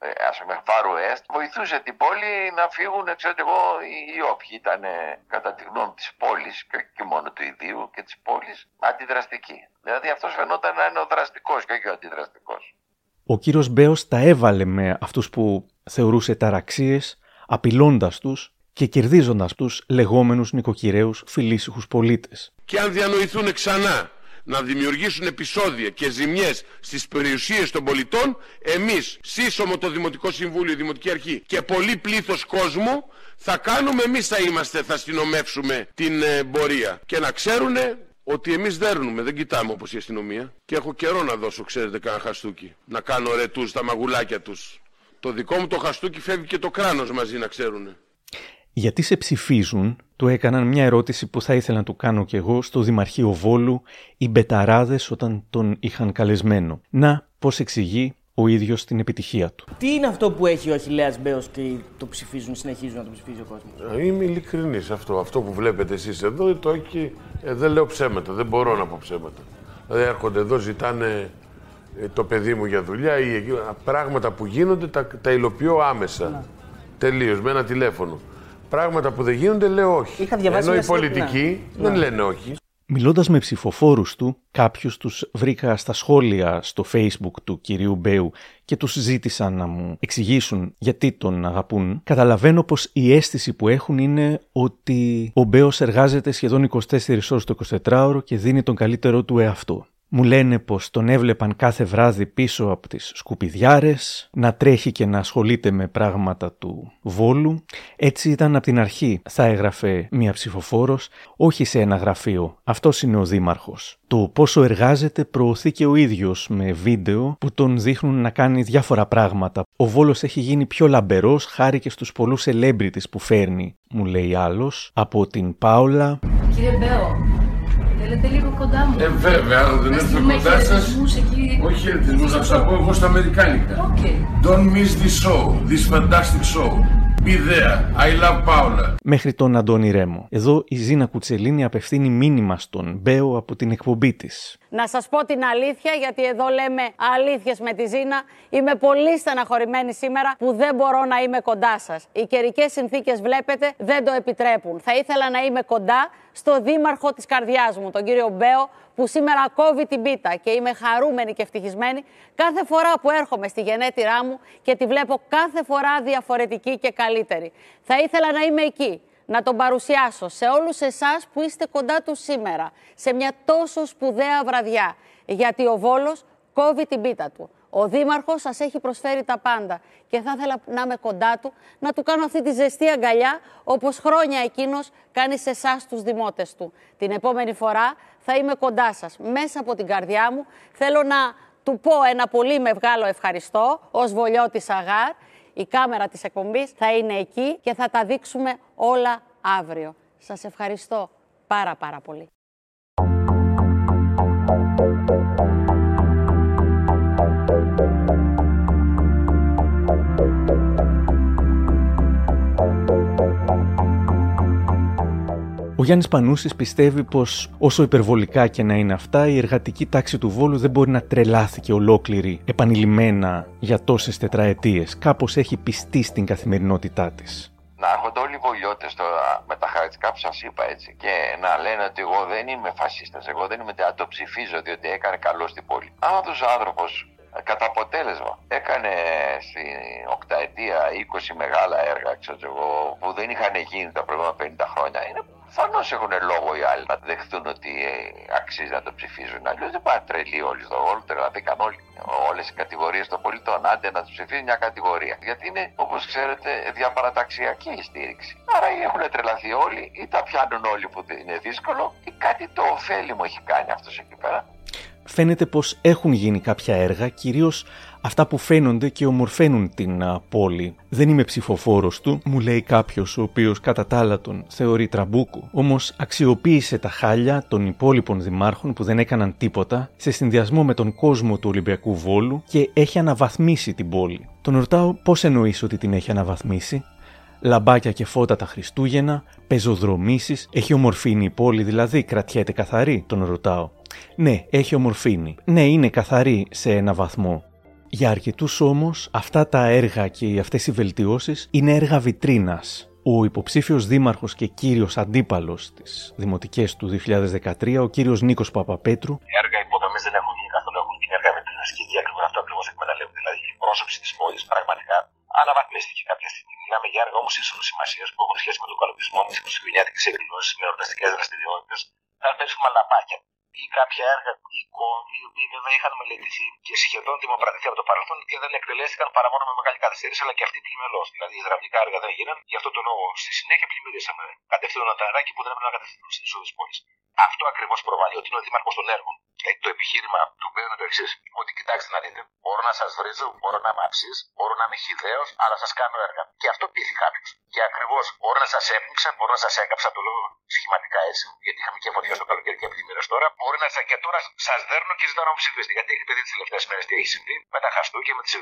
ε, ας πούμε Φάρου Εστ βοηθούσε την πόλη να φύγουν ξέρω εγώ οι όποιοι ήταν κατά τη γνώμη της πόλης και όχι μόνο του ιδίου και της πόλης αντιδραστικοί. Δηλαδή αυτός φαινόταν να είναι ο δραστικός και όχι ο αντιδραστικός. Ο κύριος Μπέος τα έβαλε με αυτούς που θεωρούσε ταραξίες, απειλώντας τους και κερδίζοντας τους λεγόμενους νοικοκυρέους φιλήσυχους πολίτες. Και αν διανοηθούν ξανά να δημιουργήσουν επεισόδια και ζημιές στις περιουσίες των πολιτών, εμείς, σύσσωμο το Δημοτικό Συμβούλιο, η Δημοτική Αρχή και πολύ πλήθος κόσμου, θα κάνουμε, εμείς θα είμαστε, θα αστυνομεύσουμε την ε, πορεία. Και να ξέρουν ότι εμείς δέρνουμε, δεν κοιτάμε όπως η αστυνομία. Και έχω καιρό να δώσω, ξέρετε, κανένα χαστούκι. Να κάνω ρετούς στα μαγουλάκια τους. Το δικό μου το χαστούκι φεύγει και το κράνος μαζί, να ξέρουν. Γιατί σε ψηφίζουν, του έκαναν μια ερώτηση που θα ήθελα να του κάνω κι εγώ στο Δημαρχείο Βόλου οι μπεταράδες όταν τον είχαν καλεσμένο. Να, πώς εξηγεί ο ίδιος την επιτυχία του. Τι είναι αυτό που έχει ο Αχιλέας Μπέος και το ψηφίζουν, συνεχίζουν να το ψηφίζει ο κόσμος; Ε, είμαι ειλικρινής αυτό. Αυτό που βλέπετε εσείς εδώ το έχει... Ε, δεν λέω ψέματα, δεν μπορώ να πω ψέματα. Δηλαδή έρχονται εδώ, ζητάνε ε, το παιδί μου για δουλειά ή πράγματα που γίνονται τα, τα υλοποιώ άμεσα. Ναι. Τελείως, με ένα τηλέφωνο. Πράγματα που δεν γίνονται λέω όχι. Είχα διαβάσει Ενώ οι πολιτικοί δεν ναι. λένε όχι. Μιλώντας με ψηφοφόρους του, κάποιους τους βρήκα στα σχόλια στο facebook του κυρίου Μπέου και τους ζήτησαν να μου εξηγήσουν γιατί τον αγαπούν. Καταλαβαίνω πως η αίσθηση που έχουν είναι ότι ο Μπέος εργάζεται σχεδόν 24 ώρες το 24ωρο και δίνει τον καλύτερό του εαυτό. Μου λένε πως τον έβλεπαν κάθε βράδυ πίσω από τις σκουπιδιάρες, να τρέχει και να ασχολείται με πράγματα του Βόλου. Έτσι ήταν από την αρχή, θα έγραφε μία ψηφοφόρος, όχι σε ένα γραφείο. Αυτός είναι ο δήμαρχος. Το πόσο εργάζεται προωθεί και ο ίδιος με βίντεο που τον δείχνουν να κάνει διάφορα πράγματα. Ο Βόλος έχει γίνει πιο λαμπερός χάρη και στους πολλούς celebrities που φέρνει, μου λέει άλλος, από την Πάολα. Κύριε Μπέο, Θέλετε λίγο κοντά μου. Ε, βέβαια, αν δεν έρθω κοντά σας. Όχι χαιρετισμού, θα του πω εγώ στα Αμερικάνικα. Okay. Don't miss this show, this fantastic show. Be there. I love Paula. Μέχρι τον Αντώνη Ρέμο. Εδώ η Ζήνα Κουτσελίνη απευθύνει μήνυμα στον Μπέο από την εκπομπή της. Να σας πω την αλήθεια, γιατί εδώ λέμε αλήθειες με τη Ζήνα. Είμαι πολύ στεναχωρημένη σήμερα που δεν μπορώ να είμαι κοντά σας. Οι καιρικές συνθήκες, βλέπετε, δεν το επιτρέπουν. Θα ήθελα να είμαι κοντά στο δήμαρχο της καρδιάς μου, τον κύριο Μπέο, που σήμερα κόβει την πίτα και είμαι χαρούμενη και ευτυχισμένη κάθε φορά που έρχομαι στη γενέτειρά μου και τη βλέπω κάθε φορά διαφορετική και καλύτερη. Θα ήθελα να είμαι εκεί, να τον παρουσιάσω σε όλους εσάς που είστε κοντά του σήμερα, σε μια τόσο σπουδαία βραδιά, γιατί ο Βόλος κόβει την πίτα του. Ο Δήμαρχος σας έχει προσφέρει τα πάντα και θα ήθελα να είμαι κοντά του, να του κάνω αυτή τη ζεστή αγκαλιά, όπως χρόνια εκείνος κάνει σε εσάς τους δημότες του. Την επόμενη φορά θα είμαι κοντά σας, μέσα από την καρδιά μου. Θέλω να του πω ένα πολύ μεγάλο ευχαριστώ ως Βολιώτης Αγάρ. Η κάμερα της εκπομπής θα είναι εκεί και θα τα δείξουμε όλα αύριο. Σας ευχαριστώ πάρα πάρα πολύ. Ο Γιάννης Πανούσης πιστεύει πως όσο υπερβολικά και να είναι αυτά, η εργατική τάξη του Βόλου δεν μπορεί να τρελάθηκε ολόκληρη επανειλημμένα για τόσες τετραετίες. Κάπως έχει πιστεί στην καθημερινότητά της. Να έρχονται όλοι οι βολιώτε τώρα με τα χαρακτηριστικά που σας είπα έτσι και να λένε ότι εγώ δεν είμαι φασίστας, εγώ δεν είμαι. Αν το ψηφίζω διότι έκανε καλό στην πόλη. Αν αυτός ο άνθρωπος κατά αποτέλεσμα έκανε στην οκταετία 20 μεγάλα έργα ξέρω εγώ, που δεν είχαν γίνει τα προηγούμενα 50 χρόνια, είναι Προφανώς έχουν λόγο οι άλλοι να δεχτούν ότι ε, αξίζει να το ψηφίζουν. Αλλιώς δεν πάνε τρελοί όλοι στο γόλο, τρελαθήκαν όλοι. Όλες οι κατηγορίες των πολιτών. Άντε να τους ψηφίζει μια κατηγορία. Γιατί είναι, όπως ξέρετε, διαπαραταξιακή η στήριξη. Άρα ή έχουν τρελαθεί όλοι, ή τα πιάνουν όλοι που είναι δύσκολο, ή κάτι το ωφέλιμο έχει κάνει αυτός εκεί πέρα. φαίνεται πως έχουν γίνει κάποια έργα, κυρίως αυτά που φαίνονται και ομορφαίνουν την α, πόλη. Δεν είμαι ψηφοφόρος του, μου λέει κάποιος ο οποίος κατά τα άλλα τον θεωρεί τραμπούκο. Όμως αξιοποίησε τα χάλια των υπόλοιπων δημάρχων που δεν έκαναν τίποτα σε συνδυασμό με τον κόσμο του Ολυμπιακού Βόλου και έχει αναβαθμίσει την πόλη. Τον ρωτάω πώς εννοείς ότι την έχει αναβαθμίσει; Λαμπάκια και φώτα τα Χριστούγεννα, πεζοδρομήσεις, έχει ομορφύνει η πόλη δηλαδή, κρατιέται καθαρή, τον ρωτάω. Ναι, έχει ομορφήνει. Ναι, είναι καθαρή σε ένα βαθμό. Για αρκετούς όμως, αυτά τα έργα και αυτές οι βελτιώσεις είναι έργα βιτρίνας. Ο υποψήφιος δήμαρχος και κύριος αντίπαλος στι δημοτικές του 2013, ο κύριος Νίκος Παπαπέτρου, Οι έργα υποδομής δεν έχουν γίνει καθόλου, έχουν γίνει έργα βιτρίνας και εκεί ακριβώ αυτό ακριβώς εκμεταλλεύουν. Δηλαδή η πρόσωψη της πόλης πραγματικά αναβαθμίστηκε κάποια στιγμή. Μιλάμε για έργα όμως ίσονος σημασίας που έχουν σχέση με τον καλοπισμό, με τι χριστουγεννιάτικε εκδηλώσει, με εορταστικές δραστηριότητες. Θα πέσουμε λαπάκια ή κάποια έργα εικόν, οι οποίοι βέβαια είχαν μελετηθεί και σχεδόν δημοπρατηθεί από το παρελθόν και δεν εκτελέστηκαν παρά μόνο με μεγάλη καθυστέρηση, αλλά και αυτή πλημελώς. Δηλαδή, υδραυλικά έργα δεν έγιναν, γι' αυτό το λόγο στη συνέχεια πλημμυρίσαμε. Κατευθύνονταν τα νερά που δεν έπρεπε να κατευθυνθούν στην είσοδο τη πόλης. Αυτό ακριβώς προβάλλει ότι είναι ο δήμαρχος των έργων. Δηλαδή, το επιχείρημα του Μπέου είναι το εξής: Ότι κοιτάξτε να δείτε, μπορώ να σας βρίζω, μπορώ να είμαι αψή, μπορώ να είμαι χιδαίο, αλλά σας κάνω έργα. Και αυτό πείθει κάποιος. Και ακριβώς μπορώ να σας έπνιξα, μπορώ να σας έκαψα, το λέω σχηματικά έτσι, γιατί είχαμε και φωτιά στο καλοκαίρι και πλημμύρες τώρα. Μπορεί να σας και τώρα σας δέρνω και ζητάω να μου ψηφίσετε. Γιατί έχετε δει τις τελευταίες μέρες τι έχει συμβεί με τα χαστούκια, με τις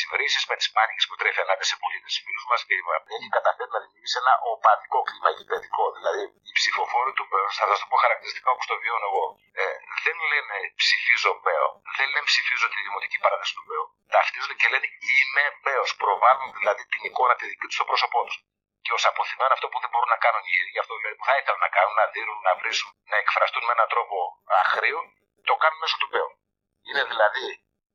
συμφερήσει, με τις πάνικες που τρέφει ανάμεσα σε πολίτες φίλους μας και έχει καταφέρει να δημιουργήσει ένα οπαδικό κλίμα γηπεδικό. Δηλαδή, οι ψηφοφόροι του Μπέο, θα σας το πω χαρακτηριστικά όπως το βιώνω εγώ, ε, δεν λένε ψηφίζω Μπέο, δεν λένε ψηφίζω τη δημοτική παράταξη του Μπέο. Ταυτίζονται και λένε είμαι Μπέο. Προβάλλουν δηλαδή την εικόνα τη δική τους στο πρόσωπό τους. Και ως αποθυμάνε αυτό που δεν μπορούν να κάνουν οι ίδιοι, αυτό δηλαδή που θα ήθελαν να κάνουν, να δίνουν, να βρίσουν, να εκφραστούν με έναν τρόπο αχρίο, το κάνουν μέσω του ΠΕΟ. Είναι δηλαδή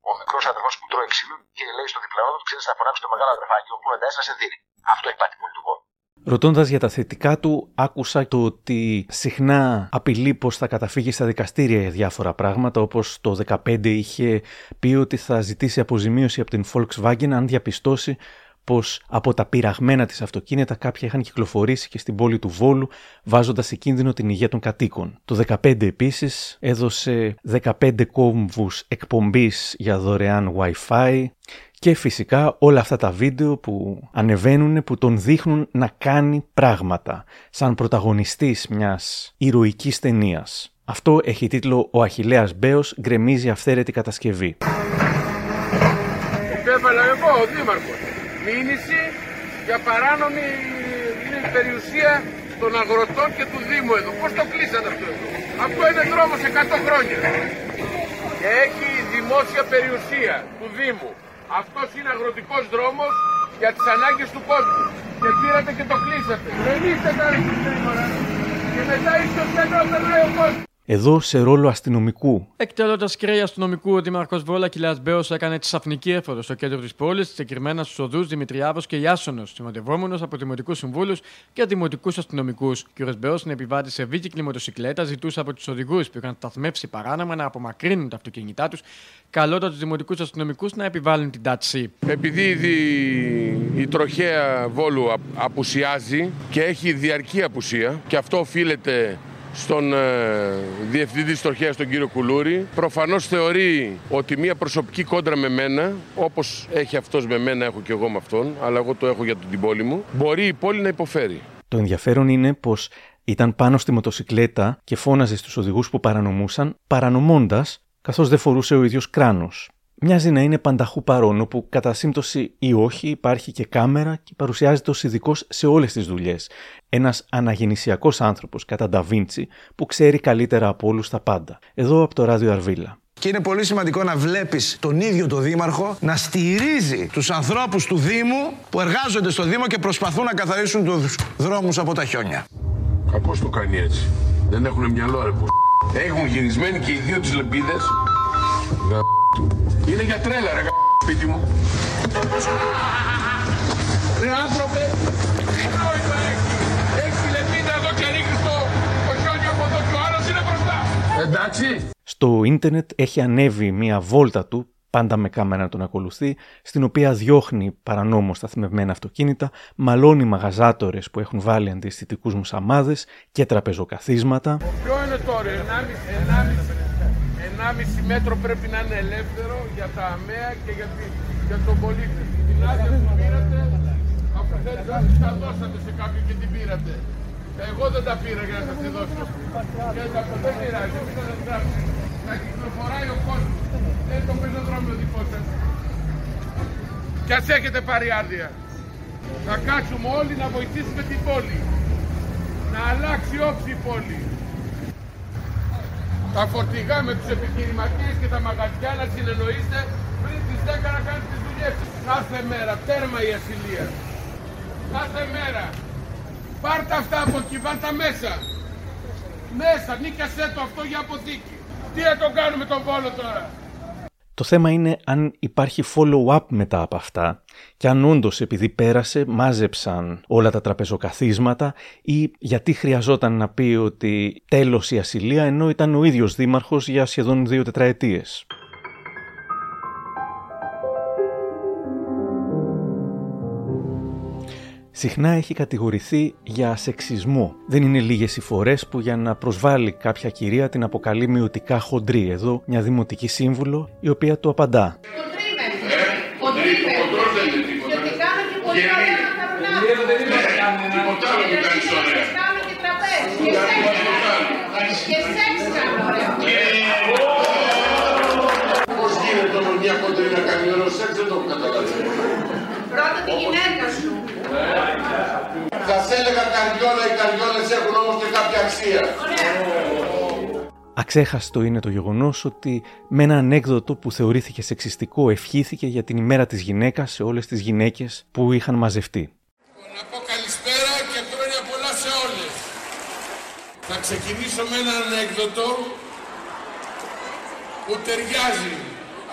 ο μικρός αδερφό που τρώει ξύλο και λέει στο διπλανό του: Ξέρεις, θα φωνάξει το μεγάλο αδερφάκι, όπου εντάσσει να σε δίνει. Αυτό έχει πατή πολύ του κόσμου. Ρωτώντας για τα θετικά του, άκουσα το ότι συχνά απειλεί πως θα καταφύγει στα δικαστήρια για διάφορα πράγματα, όπως το 2015 είχε πει ότι θα ζητήσει αποζημίωση από την Volkswagen αν διαπιστώσει πως από τα πειραγμένα της αυτοκίνητα κάποια είχαν κυκλοφορήσει και στην πόλη του Βόλου, βάζοντας σε κίνδυνο την υγεία των κατοίκων. Το 2015 επίσης έδωσε 15 κόμβους εκπομπής για δωρεάν Wi-Fi. Και φυσικά όλα αυτά τα βίντεο που ανεβαίνουν που τον δείχνουν να κάνει πράγματα σαν πρωταγωνιστής μιας ηρωικής ταινίας. Αυτό έχει τίτλο «Ο Αχιλέας Μπέος γκρεμίζει αυθαίρετη κατασκευή». Υπέβαλα εγώ ο Δήμαρχος μήνυση για παράνομη περιουσία των αγροτών και του Δήμου εδώ. Πώς το κλείσατε αυτό εδώ; Αυτό είναι δρόμος 100 χρόνια. Και έχει δημόσια περιουσία του Δήμου. Αυτός είναι αγροτικός δρόμος για τις ανάγκες του κόσμου. Και πήρατε και το κλείσατε. Δεν είστε καλή Και μετά είστε ο περνάει ο κόσμος. Εδώ σε ρόλο αστυνομικού. Εκτελώντας κρέα αστυνομικού, ο Δήμαρχο Βόλα Κιλά Μπέος έκανε τη σαφνική έφοδο στο κέντρο της πόλης, συγκεκριμένα στους οδούς Δημητριάδος και Ιάσονος, συμμετευόμενος από δημοτικούς συμβούλους και δημοτικούς αστυνομικούς. Ο κ. Μπέος, στην επιβάτη σε βίκυκλη μοτοσυκλέτα, ζητούσε από τους οδηγούς που είχαν σταθμεύσει παράνομα να απομακρύνουν τα αυτοκίνητά τους, καλώντα τους δημοτικούς αστυνομικούς να επιβάλλουν την τάξη. Επειδή η, η τροχέα Βόλου απουσιάζει και έχει διαρκή απουσία και αυτό οφείλεται στον ε, διευθυντή της Τροχέας, τον κύριο Κουλούρη. Προφανώς θεωρεί ότι μια προσωπική κόντρα με μένα, όπως έχει αυτός με μένα, έχω και εγώ με αυτόν, αλλά εγώ το έχω για την πόλη μου, μπορεί η πόλη να υποφέρει. Το ενδιαφέρον είναι πως ήταν πάνω στη μοτοσυκλέτα και φώναζε στους οδηγούς που παρανομούσαν, παρανομώντας, καθώς δεν φορούσε ο ίδιος κράνος. Μοιάζει να είναι πανταχού παρόν, όπου κατά σύμπτωση ή όχι υπάρχει και κάμερα και παρουσιάζεται ως ειδικός σε όλες τις δουλειές. Ένας αναγεννησιακός άνθρωπος, κατά Νταβίντσι, που ξέρει καλύτερα από όλους τα πάντα. Εδώ από το ράδιο Αρβίλα. Και είναι πολύ σημαντικό να βλέπεις τον ίδιο τον Δήμαρχο να στηρίζει τους ανθρώπους του Δήμου που εργάζονται στο Δήμο και προσπαθούν να καθαρίσουν τους δρόμους από τα χιόνια. Κακώ το κάνει έτσι. Δεν έχουν μυαλό, ρε που. Έχουν γυρισμένοι και οι δύο τις λεπίδε. Είναι για τρέλα ρε σπίτι μου. Ρε άνθρωπε, τι νόημα έχει. Έχει λεπίδα εδώ και ρίχνεις το, το χιόνι από εδώ και ο άλλος είναι μπροστά. Εντάξει. Στο ίντερνετ έχει ανέβει μια βόλτα του πάντα με κάμερα να τον ακολουθεί, στην οποία διώχνει παρανόμως σταθμευμένα αυτοκίνητα, μαλώνει μαγαζάτορες που έχουν βάλει αντιστοιχικού μουσαμάδες και τραπεζοκαθίσματα. Ποιο είναι τώρα, 1,5 1,5 μέτρο πρέπει να είναι ελεύθερο για τα αμαία και για, τη, για τον πολίτη. Την άδεια που πήρατε, αφού θέλετε να τα δώσατε σε κάποιον και την πήρατε. Εγώ δεν τα πήρα για να σας τη δώσω. Και τα δεν πειράζει, μην τα γράψει. Να κυκλοφοράει ο κόσμος. Δεν το πεζοδρόμιο δικό σας. Κι ας έχετε πάρει άδεια. Θα κάτσουμε όλοι να βοηθήσουμε την πόλη. Να αλλάξει όψη η πόλη. Τα φορτηγά με τους επιχειρηματίες και τα μαγαζιά να συνεννοείστε πριν τις 10 να κάνετε τις δουλειές. Κάθε μέρα, τέρμα η ασυλία. Κάθε μέρα. Πάρτε αυτά από εκεί, βάλτε μέσα. Μέσα, νίκιασέ το αυτό για αποθήκη. Τι θα το κάνουμε τον Βόλο τώρα; Το θέμα είναι αν υπάρχει follow-up μετά από αυτά και αν όντως επειδή πέρασε μάζεψαν όλα τα τραπεζοκαθίσματα ή γιατί χρειαζόταν να πει ότι τέλος η ασυλία ενώ ήταν ο ίδιος δήμαρχος για σχεδόν δύο τετραετίες. Συχνά έχει κατηγορηθεί για σεξισμό. Δεν είναι λίγες οι φορές που για να προσβάλλει κάποια κυρία την αποκαλεί μειωτικά χοντρή. Εδώ μια δημοτική σύμβουλο η οποία του απαντά. Πώς γίνεται όμως μια κοντρή να κάνει ωραίο σεξ, δεν το έχω καταλάβει. Πρώτα τη γυναίκα σου. Θα έλεγα καριόλα, οι καριόλες έχουν όμως και κάποια αξία. Αξέχαστο είναι το γεγονός ότι με ένα ανέκδοτο που θεωρήθηκε σεξιστικό ευχήθηκε για την ημέρα της γυναίκας σε όλες τις γυναίκες που είχαν μαζευτεί. Να πω καλησπέρα και χρόνια πολλά σε όλες. Θα ξεκινήσω με ένα ανέκδοτο που ταιριάζει.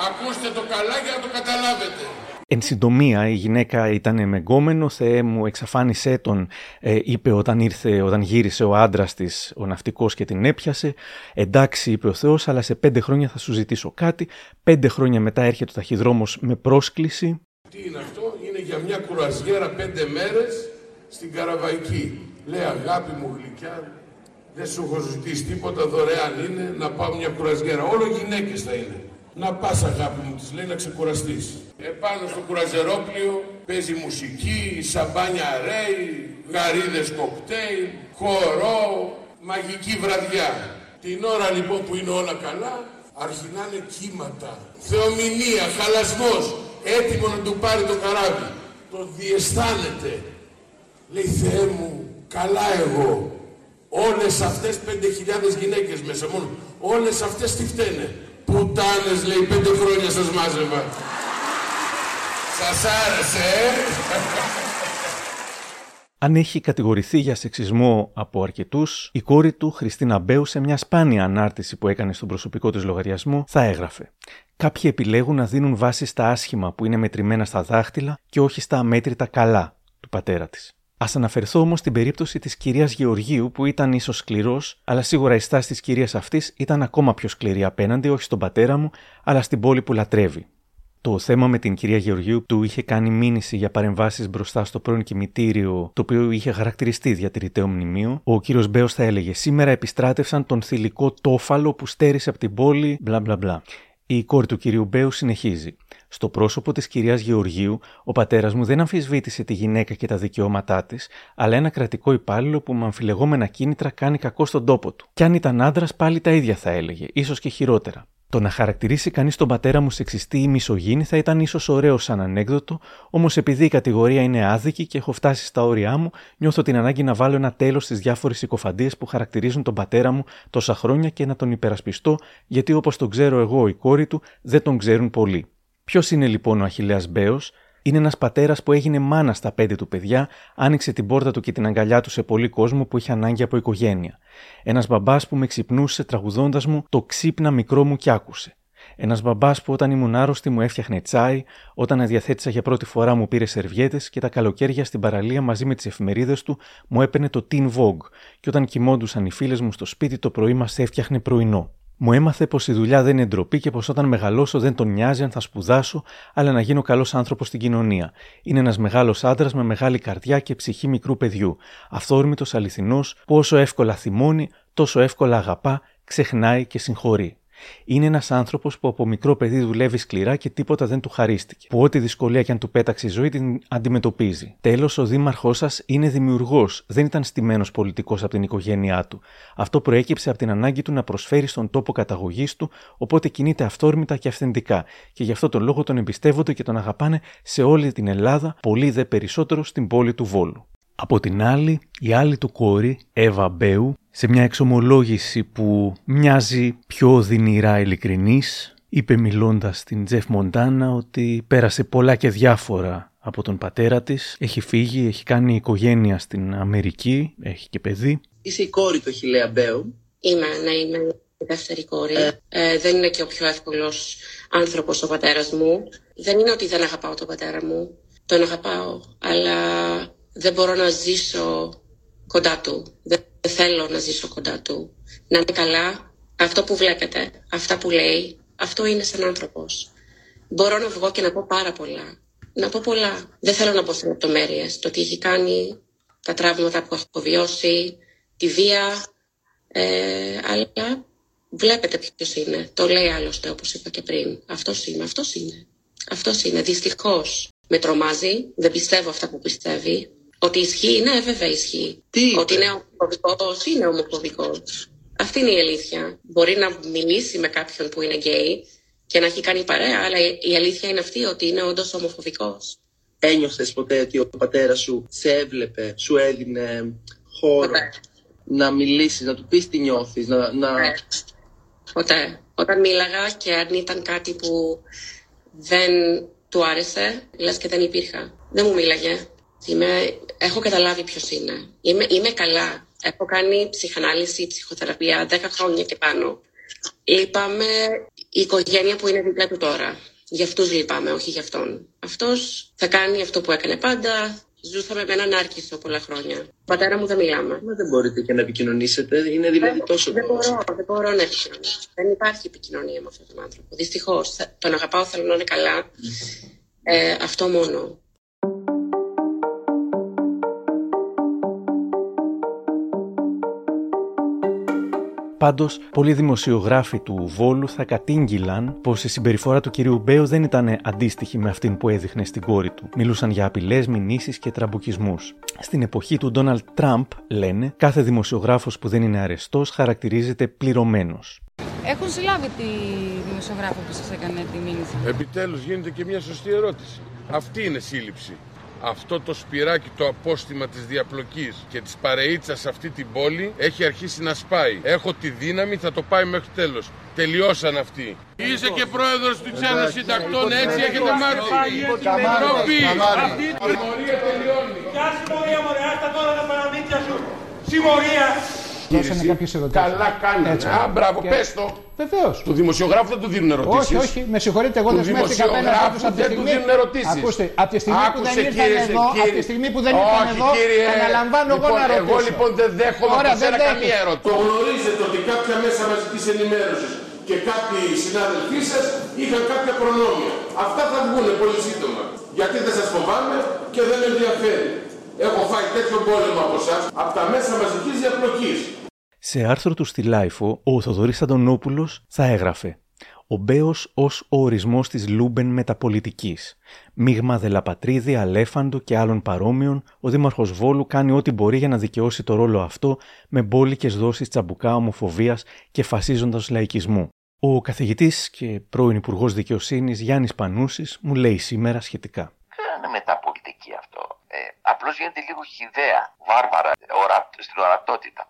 Ακούστε το καλά για να το καταλάβετε. Εν συντομία, η γυναίκα ήταν με γκόμενο, Θεέ μου εξαφάνισέ τον, ε, είπε όταν ήρθε, όταν γύρισε ο άντρας της, ο ναυτικός και την έπιασε. Εντάξει, είπε ο Θεός, αλλά σε πέντε χρόνια θα σου ζητήσω κάτι. Πέντε χρόνια μετά έρχεται ο ταχυδρόμος με πρόσκληση. Τι είναι αυτό, είναι για μια κουραζιέρα πέντε μέρες στην Καραβαϊκή. Λέει αγάπη μου γλυκιά, δεν σου έχω ζητήσει τίποτα, δωρεάν είναι να πάω μια κουραζιέρα. Όλο γυναίκες θα είναι. Να πας αγάπη μου, της λέει να ξεκουραστείς. Επάνω στο κουραζερόπλιο παίζει μουσική, σαμπάνια ρέι, γαρίδες κοκτέιλ, χορό, μαγική βραδιά. Την ώρα λοιπόν που είναι όλα καλά, αρχινάνε κύματα, θεομηνία, χαλασμός, έτοιμο να του πάρει το καράβι. Το διαισθάνεται. Λέει Θεέ μου, καλά εγώ. Όλες αυτές πέντε χιλιάδες γυναίκες μέσα μόνο. Όλες αυτές τι φταίνε. Πουτάνες λέει πέντε χρόνια σας μάζευα. Σας άρεσε, ε; Αν έχει κατηγορηθεί για σεξισμό από αρκετούς, η κόρη του, Χριστίνα Μπέου, σε μια σπάνια ανάρτηση που έκανε στον προσωπικό της λογαριασμό, θα έγραφε. Κάποιοι επιλέγουν να δίνουν βάση στα άσχημα που είναι μετρημένα στα δάχτυλα και όχι στα αμέτρητα καλά του πατέρα της. Α αναφερθώ όμως στην περίπτωση της κυρίας Γεωργίου, που ήταν ίσως σκληρός, αλλά σίγουρα η στάση της κυρίας αυτής ήταν ακόμα πιο σκληρή απέναντι, όχι στον πατέρα μου, αλλά στην πόλη που λατρεύει. Το θέμα με την κυρία Γεωργίου του είχε κάνει μήνυση για παρεμβάσεις μπροστά στο πρώην κημητήριο, το οποίο είχε χαρακτηριστεί διατηρητέο μνημείο. Ο κύριος Μπέος θα έλεγε: Σήμερα επιστράτευσαν τον θηλυκό τόφαλο που στέρισε από την πόλη, μπλα μπλα μπλα. Η κόρη του κυρίου Μπέου συνεχίζει. Στο πρόσωπο της κυρίας Γεωργίου, ο πατέρας μου δεν αμφισβήτησε τη γυναίκα και τα δικαιώματά της, αλλά ένα κρατικό υπάλληλο που με αμφιλεγόμενα κίνητρα κάνει κακό στον τόπο του. Κι αν ήταν άντρας, πάλι τα ίδια θα έλεγε, ίσως και χειρότερα. Το να χαρακτηρίσει κανείς τον πατέρα μου σεξιστή ή μισογίνη θα ήταν ίσως ωραίο σαν ανέκδοτο, όμως επειδή η κατηγορία είναι άδικη και έχω φτάσει στα όρια μου, νιώθω την ανάγκη να βάλω ένα τέλος στις διάφορες συκοφαντίες που χαρακτηρίζουν τον πατέρα μου τόσα χρόνια και να τον υπερασπιστώ, γιατί όπως τον ξέρω εγώ, η κόρη του, δεν τον ξέρουν πολλοί. Ποιος είναι λοιπόν ο Αχηλέα Μπέος, είναι ένας πατέρας που έγινε μάνα στα πέντε του παιδιά, άνοιξε την πόρτα του και την αγκαλιά του σε πολύ κόσμο που είχε ανάγκη από οικογένεια. Ένας μπαμπάς που με ξυπνούσε τραγουδώντας μου το ξύπνα μικρό μου κι άκουσε. Ένας μπαμπάς που όταν ήμουν άρρωστη μου έφτιαχνε τσάι, όταν αδιαθέτησα για πρώτη φορά μου πήρε σερβιέτες και τα καλοκαίρια στην παραλία μαζί με τις εφημερίδες του μου έπαιρνε το Teen Vogue, και όταν κοιμόντουσαν οι φίλες μου στο σπίτι το πρωί μας έφτιαχνε πρωινό. Μου έμαθε πως η δουλειά δεν είναι ντροπή και πως όταν μεγαλώσω δεν τον νοιάζει αν θα σπουδάσω, αλλά να γίνω καλός άνθρωπος στην κοινωνία. Είναι ένας μεγάλος άντρας με μεγάλη καρδιά και ψυχή μικρού παιδιού. Αυθόρμητος, αληθινός, που όσο εύκολα θυμώνει, τόσο εύκολα αγαπά, ξεχνάει και συγχωρεί. Είναι ένας άνθρωπος που από μικρό παιδί δουλεύει σκληρά και τίποτα δεν του χαρίστηκε. Που ό,τι δυσκολία και αν του πέταξε η ζωή την αντιμετωπίζει. Τέλος, ο δήμαρχός σας είναι δημιουργός, δεν ήταν στημένος πολιτικός από την οικογένειά του. Αυτό προέκυψε από την ανάγκη του να προσφέρει στον τόπο καταγωγής του, οπότε κινείται αυθόρμητα και αυθεντικά. Και γι' αυτό τον λόγο τον εμπιστεύονται και τον αγαπάνε σε όλη την Ελλάδα, πολύ δε περισσότερο στην πόλη του Βόλου. Από την άλλη, η άλλη του κόρη, Εύα Μπέου, σε μια εξομολόγηση που μοιάζει πιο δυνηρά ειλικρινής, είπε μιλώντας στην Τζεφ Μοντάνα ότι πέρασε πολλά και διάφορα από τον πατέρα της, έχει φύγει, έχει κάνει οικογένεια στην Αμερική, έχει και παιδί. Είσαι η κόρη του Χιλέα Μπέου. Είμαι, ναι, είμαι η δεύτερη κόρη. Ε, δεν είναι και ο πιο εύκολος άνθρωπος ο πατέρας μου. Δεν είναι ότι δεν αγαπάω τον πατέρα μου. Τον αγαπάω, αλλά δεν μπορώ να ζήσω κοντά του. Δεν θέλω να ζήσω κοντά του. Να είναι καλά. Αυτό που βλέπετε, αυτά που λέει, αυτό είναι σαν άνθρωπος. Μπορώ να βγω και να πω πάρα πολλά. Να πω πολλά. Δεν θέλω να πω σε λεπτομέρειες. Το τι έχει κάνει, τα τραύματα που έχω βιώσει, τη βία. Ε, αλλά βλέπετε ποιος είναι. Το λέει άλλωστε όπως είπα και πριν. Αυτός είναι, αυτός είναι. Αυτός είναι. Δυστυχώς με τρομάζει. Δεν πιστεύω αυτά που πιστεύει. Ότι ισχύει, ναι, βέβαια ισχύει. Τι Ότι είναι ομοφοβικός, είναι ομοφοβικός. Αυτή είναι η αλήθεια. Μπορεί να μιλήσει με κάποιον που είναι γκέι και να έχει κάνει παρέα, αλλά η αλήθεια είναι αυτή ότι είναι όντως ομοφοβικός. Ένιωθες ποτέ ότι ο πατέρας σου σε έβλεπε, σου έδινε χώρο να μιλήσεις, να του πεις τι νιώθεις, να. να... Ναι. Ποτέ. Όταν μίλαγα και αν ήταν κάτι που δεν του άρεσε, λες και δεν υπήρχα. Δεν μου μίλαγε. Είμαι, έχω καταλάβει ποιος είναι. Είμαι, είμαι καλά. Έχω κάνει ψυχανάλυση, ψυχοθεραπεία 10 χρόνια και πάνω. Λυπάμαι η οικογένεια που είναι δίπλα του τώρα. Για αυτούς λυπάμαι, όχι για αυτόν. Αυτός θα κάνει αυτό που έκανε πάντα. Ζούσαμε με έναν άρκισο πολλά χρόνια. Ο πατέρα μου δεν μιλάμε. Μα δεν μπορείτε και να επικοινωνήσετε, είναι δηλαδή δεν, τόσο δεν μπορώ, δεν μπορώ να επικοινωνήσω. Δεν υπάρχει επικοινωνία με αυτόν τον άνθρωπο. Δυστυχώς. Τον αγαπάω, θέλω να είναι καλά. Ε, αυτό μόνο. Πάντως, πολλοί δημοσιογράφοι του Βόλου θα κατήγγειλαν πως η συμπεριφορά του κυρίου Μπέου δεν ήταν αντίστοιχη με αυτήν που έδειχνε στην κόρη του. Μιλούσαν για απειλές, μηνύσεις και τραμπουκισμούς. Στην εποχή του Ντόναλτ Τραμπ, λένε, κάθε δημοσιογράφος που δεν είναι αρεστός χαρακτηρίζεται πληρωμένος. Έχουν συλλάβει τη δημοσιογράφο που σας έκανε τη μήνυση. Επιτέλους γίνεται και μια σωστή ερώτηση. Αυτή είναι σύλληψη. Αυτό το σπυράκι το απόστημα της διαπλοκής και της παρεΐτσας σε αυτή την πόλη έχει αρχίσει να σπάει. Έχω τη δύναμη, θα το πάει μέχρι τέλος. Τελειώσαν αυτοί. Είσαι και πρόεδρος της Ένωσης Συντακτών, έτσι έχετε μάθει. Ντροπή. Αυτή η συμμορία τελειώνει. Ποια συμμορία μωρέ, άστα τώρα τα παραμύθια σου. Συμμορία. Δώσανε κάποιες ερωτήσεις. Καλά κάνει. Α, μπράβο, Και- πες το. Βεβαίως. Του δημοσιογράφου δεν του δίνουν ερωτήσεις. Όχι, όχι, με συγχωρείτε, εγώ Του δεσμεύτηκα απέναντί τους δημοσιογράφου από τη δεν του στιγμή. δίνουν ερωτήσεις. Ακούστε, από τη στιγμή που δεν Άκουσε, ήρθαν κύριε, εδώ, κύριε. από τη στιγμή που δεν ήρθαν Όχι, εδώ, κύριε. αναλαμβάνω εγώ Λοιπόν, να ρωτήσω. Εγώ λοιπόν δεν δέχομαι Ωραία, από δεν σένα δέχεσαι. καμία ερώτηση. Το γνωρίζετε ότι κάποια μέσα μαζικής ενημέρωσης και κάποιοι συνάδελφοί σας είχαν κάποια προνόμια. Αυτά θα βγουν πολύ σύντομα. Γιατί δεν σας φοβάμαι και δεν με ενδιαφέρει. Έχω φάει τέτοιο πόλεμο από εσάς από τα μέσα μαζικής διαπλοκής. Σε άρθρο του στη LiFO, ο Θοδωρής Αντωνόπουλος θα έγραφε «Ο Μπέος ως ο ορισμός της λούμπεν μεταπολιτικής. Μείγμα Δελαπατρίδη, Αλέφαντου και άλλων παρόμοιων, ο Δήμαρχος Βόλου κάνει ό,τι μπορεί για να δικαιώσει το ρόλο αυτό με μπόλικες δόσεις τσαμπουκά ομοφοβίας και φασίζοντας λαϊκισμού. Ο καθηγητής και πρώην Υπουργός Δικαιοσύνης Γιάννης Πανούσης μου λέει σήμερα σχετικά. Δεν είναι μεταπολιτική αυτό. Ε, Απλώς γίνεται λίγο χιδέα, βάρβαρα ορα, στην ορατότητα.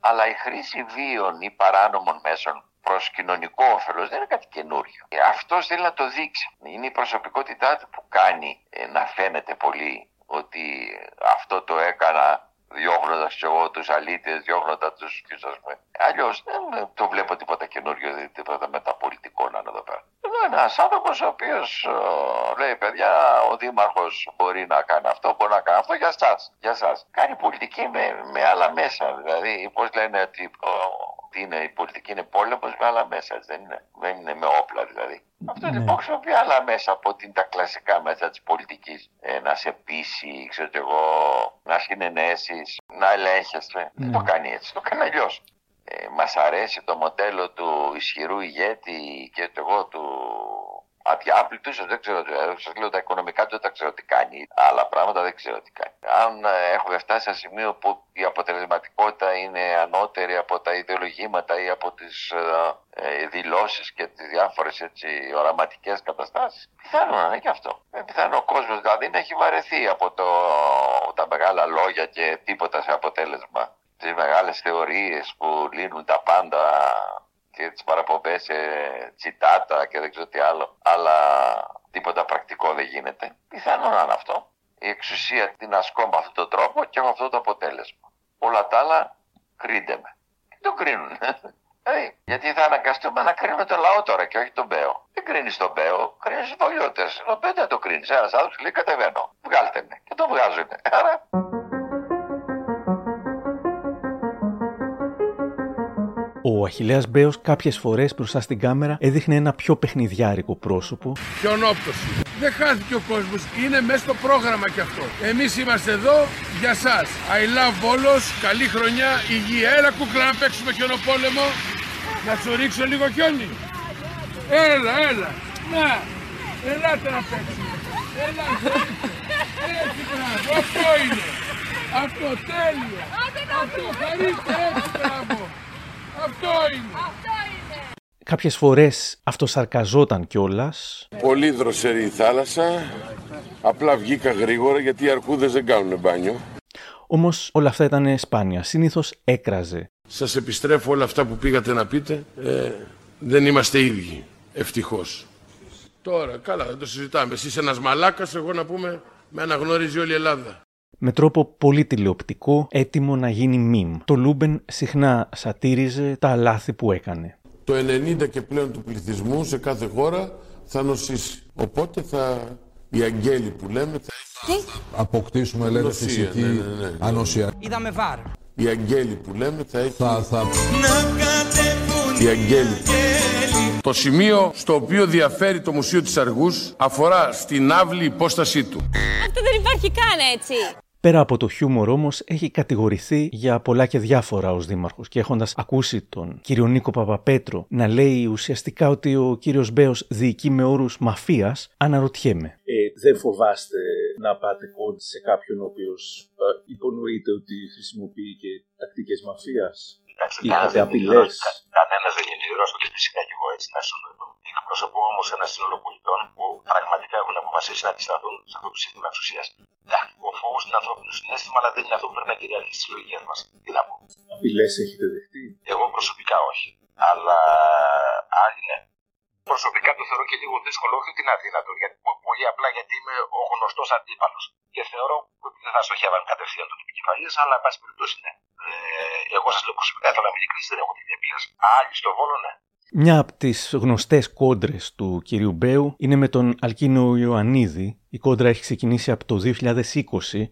Αλλά η χρήση βίων ή παράνομων μέσων προς κοινωνικό όφελος δεν είναι κάτι καινούριο. Ε, Αυτός θέλει να το δείξει. Είναι η προσωπικότητά του που κάνει ε, να φαίνεται πολύ ότι αυτό το έκανα διώχνοντας εγώ τους αλήτες, διώχνοντας τους ποιου α πούμε. Αλλιώς δεν ε, το βλέπω τίποτα καινούριο, δεν τίποτα μεταπολιτικό να είναι εδώ πέρα. Εδώ είναι ένας άνθρωπος ο οποίος λέει: Παιδιά, ο Δήμαρχος μπορεί να κάνει αυτό, μπορεί να κάνει αυτό για εσά. Για εσάς. Κάνει πολιτική με, με άλλα μέσα. Δηλαδή, πώς λένε ότι ο, τι είναι, η πολιτική είναι πόλεμος με άλλα μέσα, έτσι δεν είναι. Δεν είναι με όπλα δηλαδή. Αυτό λοιπόν χρησιμοποιεί άλλα μέσα από την, τα κλασικά μέσα της πολιτικής. Ε, να σε πείσει, ξέρω κι εγώ, να συνενέσεις, να ελέγχεσαι. Δεν το κάνει έτσι, το κάνει αλλιώς. Ε, μας αρέσει το μοντέλο του ισχυρού ηγέτη και εγώ του αδιάπλητου, δεν ξέρω, ε, σας λέω τα οικονομικά του δεν τα ξέρω τι κάνει. Άλλα πράγματα δεν ξέρω τι κάνει. Αν ε, έχουμε φτάσει σε σημείο που η αποτελεσματικότητα είναι ανώτερη από τα ιδεολογήματα ή από τις ε, ε δηλώσεις και τις διάφορες οραματικές καταστάσεις, πιθανό να είναι και αυτό. Ε, πιθανό ο κόσμος δηλαδή να έχει βαρεθεί από το, τα μεγάλα λόγια και τίποτα σε αποτέλεσμα. Τις μεγάλες θεωρίες που λύνουν τα πάντα και τις παραπομπές σε τσιτάτα και δεν ξέρω τι άλλο, αλλά τίποτα πρακτικό δεν γίνεται. Πιθανό να είναι αυτό. Η εξουσία την ασκώ με αυτόν τον τρόπο και έχω αυτό το αποτέλεσμα. Όλα τα άλλα κρίντε με. Τι το κρίνουν. Δηλαδή, γιατί θα αναγκαστούμε να κρίνουμε το λαό τώρα και όχι τον Μπέο. Δεν κρίνεις τον Μπέο, κρίνεις τους πολιώτε. Ο Μπέο δεν το κρίνεις. Ένας άνθρωπος λέει κατεβαίνω. Βγάλτε με. Και το βγάζουν. Άρα Ο Αχιλέας Μπέος κάποιες φορές μπροστά στην κάμερα έδειχνε ένα πιο παιχνιδιάρικο πρόσωπο. Χιονόπτωση. Δεν χάθηκε ο κόσμος. Είναι μέσα στο πρόγραμμα κι αυτό. Εμείς είμαστε εδώ για σας. I love Volos. Καλή χρονιά. Υγεία. Έλα κούκλα να παίξουμε χιονοπόλεμο. Να σου ρίξω λίγο χιόνι. Έλα, έλα. Να. Ελάτε να παίξουμε. Έλα. Έτσι μπράβο. Αυτό είναι. Αυτό τέλεια. Αυτό χαρίστε έτσι μπράβο. Αυτό είναι. Κάποιες φορές αυτοσαρκαζόταν κιόλας. Πολύ δροσερή η θάλασσα. Απλά βγήκα γρήγορα γιατί οι αρκούδες δεν κάνουν μπάνιο. Όμως όλα αυτά ήταν σπάνια. Συνήθως έκραζε. Σας επιστρέφω όλα αυτά που πήγατε να πείτε. Ε, δεν είμαστε ίδιοι. Ευτυχώς. Τώρα, καλά, δεν το συζητάμε. Εσύ είσαι ένας μαλάκας, εγώ να πούμε, με αναγνωρίζει όλη η Ελλάδα με τρόπο πολύ τηλεοπτικό, έτοιμο να γίνει μιμ. Το Λούμπεν συχνά σατήριζε τα λάθη που έκανε. Το 90 και πλέον του πληθυσμού σε κάθε χώρα θα νοσήσει. Οπότε θα... οι αγγέλοι που λέμε θα, θα αποκτήσουμε λένε φυσική ναι, ναι, ναι, ναι. ανοσία. Είδαμε βάρ. Οι αγγέλοι που λέμε θα έχει... Θα, θα... Οι αγγέλοι. Το σημείο στο οποίο διαφέρει το Μουσείο της Αργούς αφορά στην άβλη υπόστασή του. Αυτό δεν υπάρχει καν έτσι. Πέρα από το χιούμορ όμως, έχει κατηγορηθεί για πολλά και διάφορα ως δήμαρχος. Και έχοντας ακούσει τον κύριο Νίκο Παπαπέτρο να λέει ουσιαστικά ότι ο κύριος Μπέος διοικεί με όρους μαφίας, αναρωτιέμαι. Ε, δεν φοβάστε να πάτε κόντι σε κάποιον ο οποίος ε, υπονοείται ότι χρησιμοποιεί και τακτικές μαφίας; Είχατε απειλές; Κανένας δεν είναι ηρωό και φυσικά και εγώ έτσι να σου Εκπροσωπώ όμως ένα σύνολο πολιτών που πραγματικά έχουν αποφασίσει να αντισταθούν σε αυτό το σύστημα εξουσίας. Ο φόβος είναι ανθρώπινος συνέστημα, αλλά δεν είναι αυτό που πρέπει να κυριαρχήσει τι λογικέ μας. Τι να πω. Απειλές έχετε δεχτεί; Εγώ προσωπικά όχι. Αλλά άλλοι ναι. Προσωπικά το θεωρώ και λίγο δύσκολο, όχι ότι είναι αδύνατο. Γιατί, πολύ απλά γιατί είμαι ο γνωστός αντίπαλος. Και θεωρώ ότι δεν θα στοχεύαν κατευθείαν τον επικεφαλή, αλλά εν πάση περιπτώσει ναι. Ε, εγώ σας λέω προσωπικά, θέλω να μην δεν έχω τη διαπλήρε. Άλλοι στο βόλο ναι. Μια από τις γνωστές κόντρες του κυρίου Μπέου είναι με τον Αλκίνο Ιωαννίδη, η κόντρα έχει ξεκινήσει από το 2020,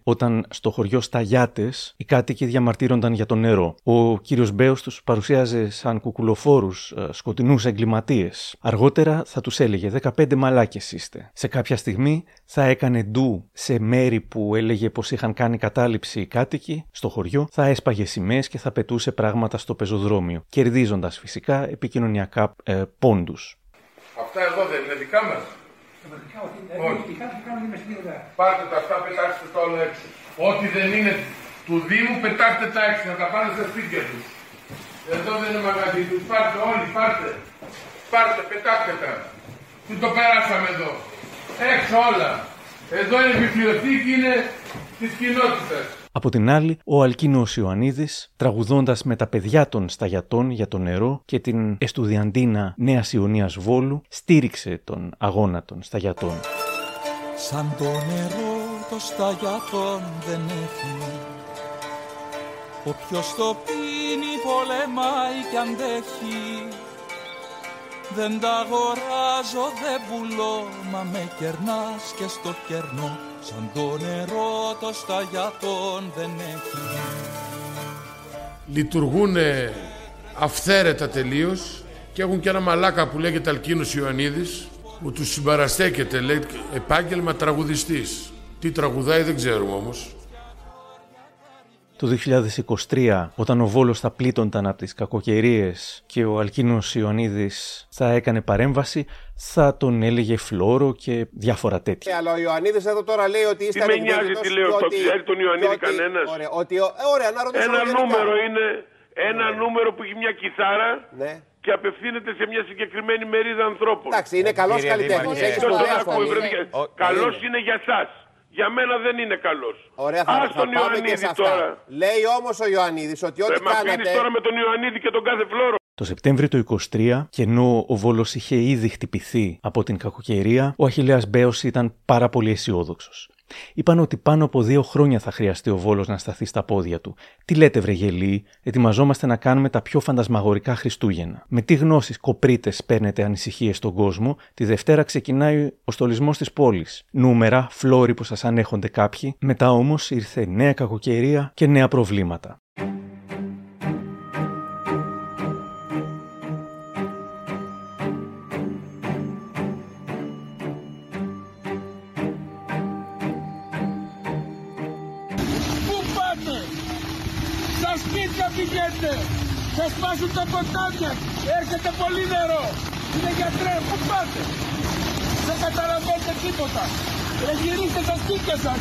όταν στο χωριό Σταγιάτε οι κάτοικοι διαμαρτύρονταν για το νερό. Ο κύριος Μπέος τους παρουσίαζε σαν κουκουλοφόρους, ε, σκοτεινούς εγκληματίες. Αργότερα θα τους έλεγε: 15 μαλάκες είστε. Σε κάποια στιγμή θα έκανε ντου σε μέρη που έλεγε πως είχαν κάνει κατάληψη οι κάτοικοι στο χωριό, θα έσπαγε σημαίες και θα πετούσε πράγματα στο πεζοδρόμιο, κερδίζοντας φυσικά επικοινωνιακά ε, πόντους. Αυτά εδώ δεν είναι δικά μα. Όχι. Πάρτε τα αυτά, πετάξτε το άλλο έξω. Ό,τι δεν είναι του Δήμου, πετάξτε τα έξω, να τα πάνε στα σπίτια τους. Εδώ δεν είναι μαγαζί τους. Πάρτε όλοι, πάρτε. Πάρτε, πετάξτε τα. Τι το περάσαμε εδώ. Έξω όλα. Εδώ είναι βιβλιοθήκη, είναι της κοινότητας. Από την άλλη, ο Αλκίνος Ιωαννίδης, τραγουδώντας με τα παιδιά των σταγιατών για το νερό και την Εστουδιαντίνα Νέας Ιωνίας Βόλου, στήριξε τον αγώνα των σταγιατών. Σαν το νερό το σταγιατών δεν έχει. Όποιος το πίνει πολεμάει κι αντέχει Δεν τα αγοράζω, δεν πουλώ, μα με κερνάς και στο κερνό Σαν το νερό το σταγιατών δεν έχει Λειτουργούν αυθαίρετα τελείως και έχουν και ένα μαλάκα που λέγεται Αλκίνος Ιωαννίδης που τους συμπαραστέκεται, λέει επάγγελμα τραγουδιστής. Τι τραγουδάει δεν ξέρουμε όμως. Το 2023 όταν ο Βόλος θα πλήττονταν από τις κακοκαιρίες και ο Αλκίνος Ιωαννίδης θα έκανε παρέμβαση θα τον έλεγε φλόρο και διάφορα τέτοια. Ε, αλλά ο Ιωαννίδης εδώ τώρα λέει ότι είστε Τι με νοιάζει τι λέω, το ξέρει τον Ιωαννίδη κανένας; Ωραία, ότι, ε, ωραία, να ρωτήσω Ένα γενικά. νούμερο είναι ένα νούμερο που έχει μια κιθάρα Ναι. και απευθύνεται σε μια συγκεκριμένη μερίδα ανθρώπων. Εντάξει, είναι καλός Κύριε καλλιτέχνης, Δήμαρχε, έχεις ποιος σπουδαία τον ακούει, φωνή. βρε, Είναι- ο- Καλός είναι- είναι για σας. Για μένα δεν είναι καλός. Ωραία, θα, Ας θα τον πάμε και σε Ιωαννίδη αυτά. τώρα. Λέει όμως ο Ιωαννίδης ότι ό,τι Ε, με αφήνεις κάνατε... τώρα με τον Ιωαννίδη και τον κάθε φλόρο. Το Σεπτέμβριο του 23, και ενώ ο Βόλος είχε ήδη χτυπηθεί από την κακοκαιρία, ο Αχιλέας Μπέος ήταν πάρα πολύ αισιόδοξος. Είπαν ότι πάνω από δύο χρόνια θα χρειαστεί ο Βόλος να σταθεί στα πόδια του. Τι λέτε, βρε γελοί, ετοιμαζόμαστε να κάνουμε τα πιο φαντασμαγορικά Χριστούγεννα. Με τι γνώσεις κοπρίτες παίρνετε ανησυχίες στον κόσμο, τη Δευτέρα ξεκινάει ο στολισμός της πόλης. Νούμερα, φλόροι που σας ανέχονται κάποιοι, μετά όμως ήρθε νέα κακοκαιρία και νέα προβλήματα. Θα σπάσουν τα ποτάμια! Έρχεται πολύ νερό! Είναι γιατρές, πού πάτε! Δεν καταλαβαίνετε τίποτα! Ρε γυρίστε στα σπίτια σας!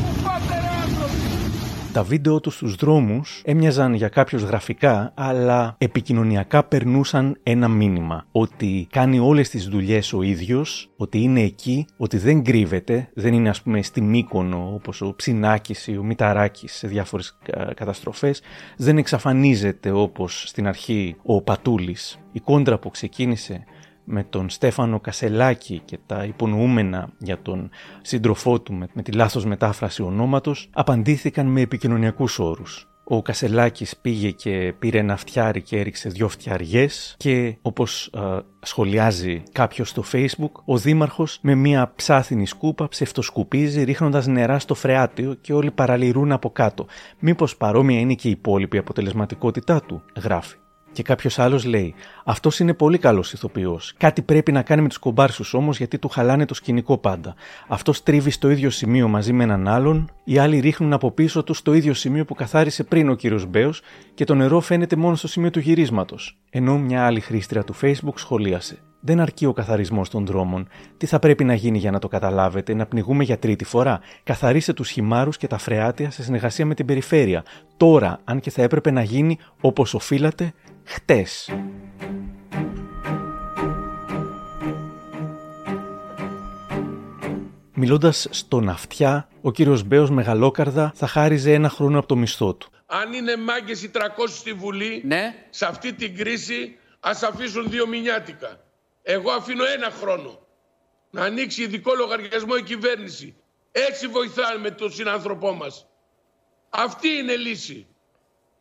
Πού πάτε ρε άνθρωποι! Τα βίντεο τους στους δρόμους έμοιαζαν για κάποιους γραφικά, αλλά επικοινωνιακά περνούσαν ένα μήνυμα. Ότι κάνει όλες τις δουλειές ο ίδιος, ότι είναι εκεί, ότι δεν κρύβεται, δεν είναι ας πούμε στη Μύκονο όπως ο Ψινάκης ή ο Μηταράκης σε διάφορες κα- καταστροφές, δεν εξαφανίζεται όπως στην αρχή ο Πατούλης. Η κόντρα που ξεκίνησε με τον Στέφανο Κασελάκη και τα υπονοούμενα για τον σύντροφό του με, με τη λάθος μετάφραση ονόματος απαντήθηκαν με επικοινωνιακούς όρους. Ο Κασελάκης πήγε και πήρε ένα φτιάρι και έριξε δυο φτιαριές και όπως ε, σχολιάζει κάποιος στο facebook, ο δήμαρχος με μια ψάθινη σκούπα ψευτοσκουπίζει ρίχνοντας νερά στο φρεάτιο και όλοι παραλυρούν από κάτω. Μήπως παρόμοια είναι και η υπόλοιπη αποτελεσματικότητά του, γράφει. Και κάποιος άλλος λέει: Αυτός είναι πολύ καλός ηθοποιός. Κάτι πρέπει να κάνει με τους κομπάρσους όμως γιατί του χαλάνε το σκηνικό πάντα. Αυτός τρίβει στο ίδιο σημείο μαζί με έναν άλλον, οι άλλοι ρίχνουν από πίσω τους στο ίδιο σημείο που καθάρισε πριν ο κύριος Μπέος και το νερό φαίνεται μόνο στο σημείο του γυρίσματος. Ενώ μια άλλη χρήστρια του Facebook σχολίασε. Δεν αρκεί ο καθαρισμός των δρόμων. Τι θα πρέπει να γίνει για να το καταλάβετε, να πνιγούμε για τρίτη φορά; Καθαρίστε τους χυμάρους και τα φρεάτια σε συνεργασία με την περιφέρεια. Τώρα, αν και θα έπρεπε να γίνει όπως οφείλατε, χτες. Μιλώντας στον αυτιά, ο κύριος Μπέος Μεγαλόκαρδα θα χάριζε ένα χρόνο από το μισθό του. Αν είναι μάγκες οι 300 στη Βουλή, σε αυτή την κρίση ας αφήσουν δύο μηνιάτικα. Εγώ αφήνω ένα χρόνο. Να ανοίξει ειδικό λογαριασμό η κυβέρνηση. Έτσι βοηθάμε τον συνάνθρωπό μας. Αυτή είναι λύση.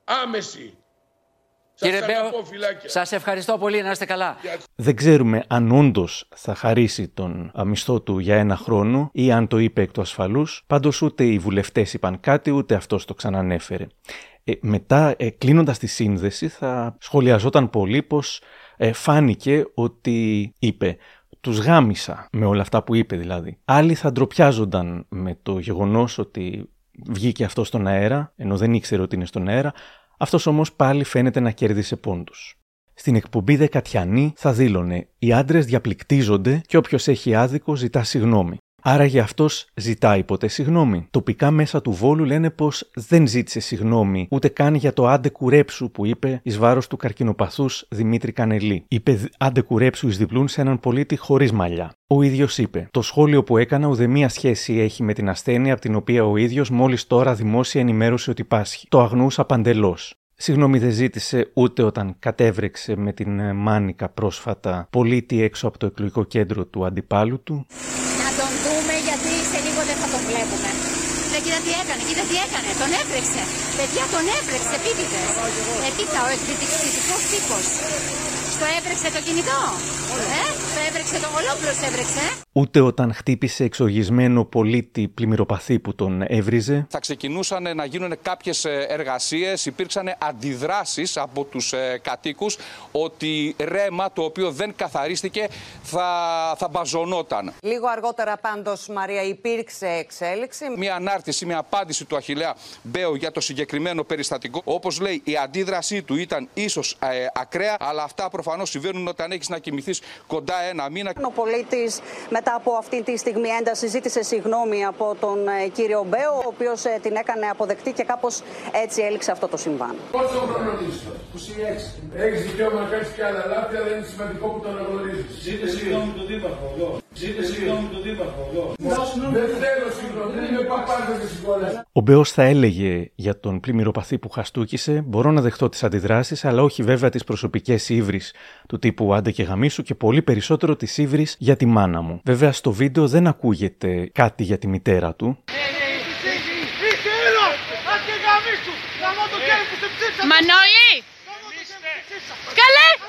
Άμεση. Κύριε Σας Μπέο, αγαπώ, φυλάκια. σας ευχαριστώ πολύ. Να είστε καλά. Δεν ξέρουμε αν όντως θα χαρίσει τον α, μισθό του για ένα χρόνο ή αν το είπε εκ του ασφαλούς. Πάντως ούτε οι βουλευτές είπαν κάτι, ούτε αυτός το ξανανέφερε. Ε, μετά, ε, κλείνοντας τη σύνδεση, θα σχολιαζόταν πολύ πως ε, φάνηκε ότι είπε. Τους γάμισα με όλα αυτά που είπε δηλαδή. Άλλοι θα ντροπιάζονταν με το γεγονός ότι βγήκε αυτό στον αέρα, ενώ δεν ήξερε ότι είναι στον αέρα. Αυτός όμως πάλι φαίνεται να κέρδισε πόντους. Στην εκπομπή Δεκατιανή θα δήλωνε: Οι άντρες διαπληκτίζονται και όποιος έχει άδικο ζητά συγγνώμη. Άραγε αυτός ζητάει ποτέ συγγνώμη. Τοπικά μέσα του Βόλου λένε πως δεν ζήτησε συγγνώμη ούτε καν για το άντε κουρέψου που είπε εις βάρος του καρκινοπαθούς Δημήτρη Κανελή. Είπε άντε κουρέψου εις διπλούν σε έναν πολίτη χωρίς μαλλιά. Ο ίδιος είπε: Το σχόλιο που έκανα ουδέμια σχέση έχει με την ασθένεια από την οποία ο ίδιος μόλις τώρα δημόσια ενημέρωσε ότι πάσχει. Το αγνούσα παντελώς. Συγγνώμη δεν ζήτησε ούτε όταν κατέβρεξε με την ε, Μάνικα πρόσφατα πολίτη έξω από το εκλογικό κέντρο του αντιπάλου του. Να τον δούμε γιατί σε λίγο δεν θα τον βλέπουμε. Ρε κοίτα τι έκανε, κοίτα τι έκανε, τον έβρεξε. Παιδιά τον έβρεξε, επίτηδες. Επίτα ο εκδικητικός τύπος. Στο έβρεξε το κινητό. Ε, το έβρεξε Έτρεξε το ολόκληρος έτρεξε. Ούτε όταν χτύπησε εξοργισμένο πολίτη πλημμυροπαθή που τον έβριζε. Θα ξεκινούσαν να γίνουν κάποιες εργασίες. Υπήρξαν αντιδράσεις από τους κατοίκους ότι ρέμα το οποίο δεν καθαρίστηκε θα, θα μπαζωνόταν. Λίγο αργότερα πάντως, Μαρία, υπήρξε εξέλιξη. Μια ανάρτηση, μια απάντηση του Αχηλέα Μπέου για το συγκεκριμένο περιστατικό. Όπως λέει, η αντίδρασή του ήταν ίσως ε, ακραία, αλλά αυτά προφανώ συμβαίνουν όταν έχεις να κοιμηθείς κοντά ένα μήνα. Ο πολίτης μετά από αυτή τη στιγμή ένταση ζήτησε συγγνώμη από τον ε, κύριο Μπέο, ο οποίος ε, την έκανε αποδεκτή και κάπως έτσι έληξε αυτό το συμβάν. Πόσο χρόνο είσαι, 26. Έχεις δικαίωμα να κάνεις και άλλα λάθη, αλλά είναι σημαντικό που το αναγνωρίζει. Ζείτε συγγνώμη τον Δήμαρχο εδώ. Ζείτε συγγνώμη τον Δήμαρχο εδώ. Δεν θέλω συγγνώμη, δεν είμαι παπάδε και συγγνώμη. Ο Μπέος θα έλεγε για τον πλημμυροπαθή που χαστούκησε: Μπορώ να δεχτώ τις αντιδράσεις, αλλά όχι βέβαια τις προσωπικές ύβρις του τύπου άντε και γαμίσου και πολύ περισσότερο τις ύβρις για τη μάνα μου. Βέβαια στο βίντεο δεν ακούγεται κάτι για τη μητέρα του. Μανώλη! Καλέ! Καλέ!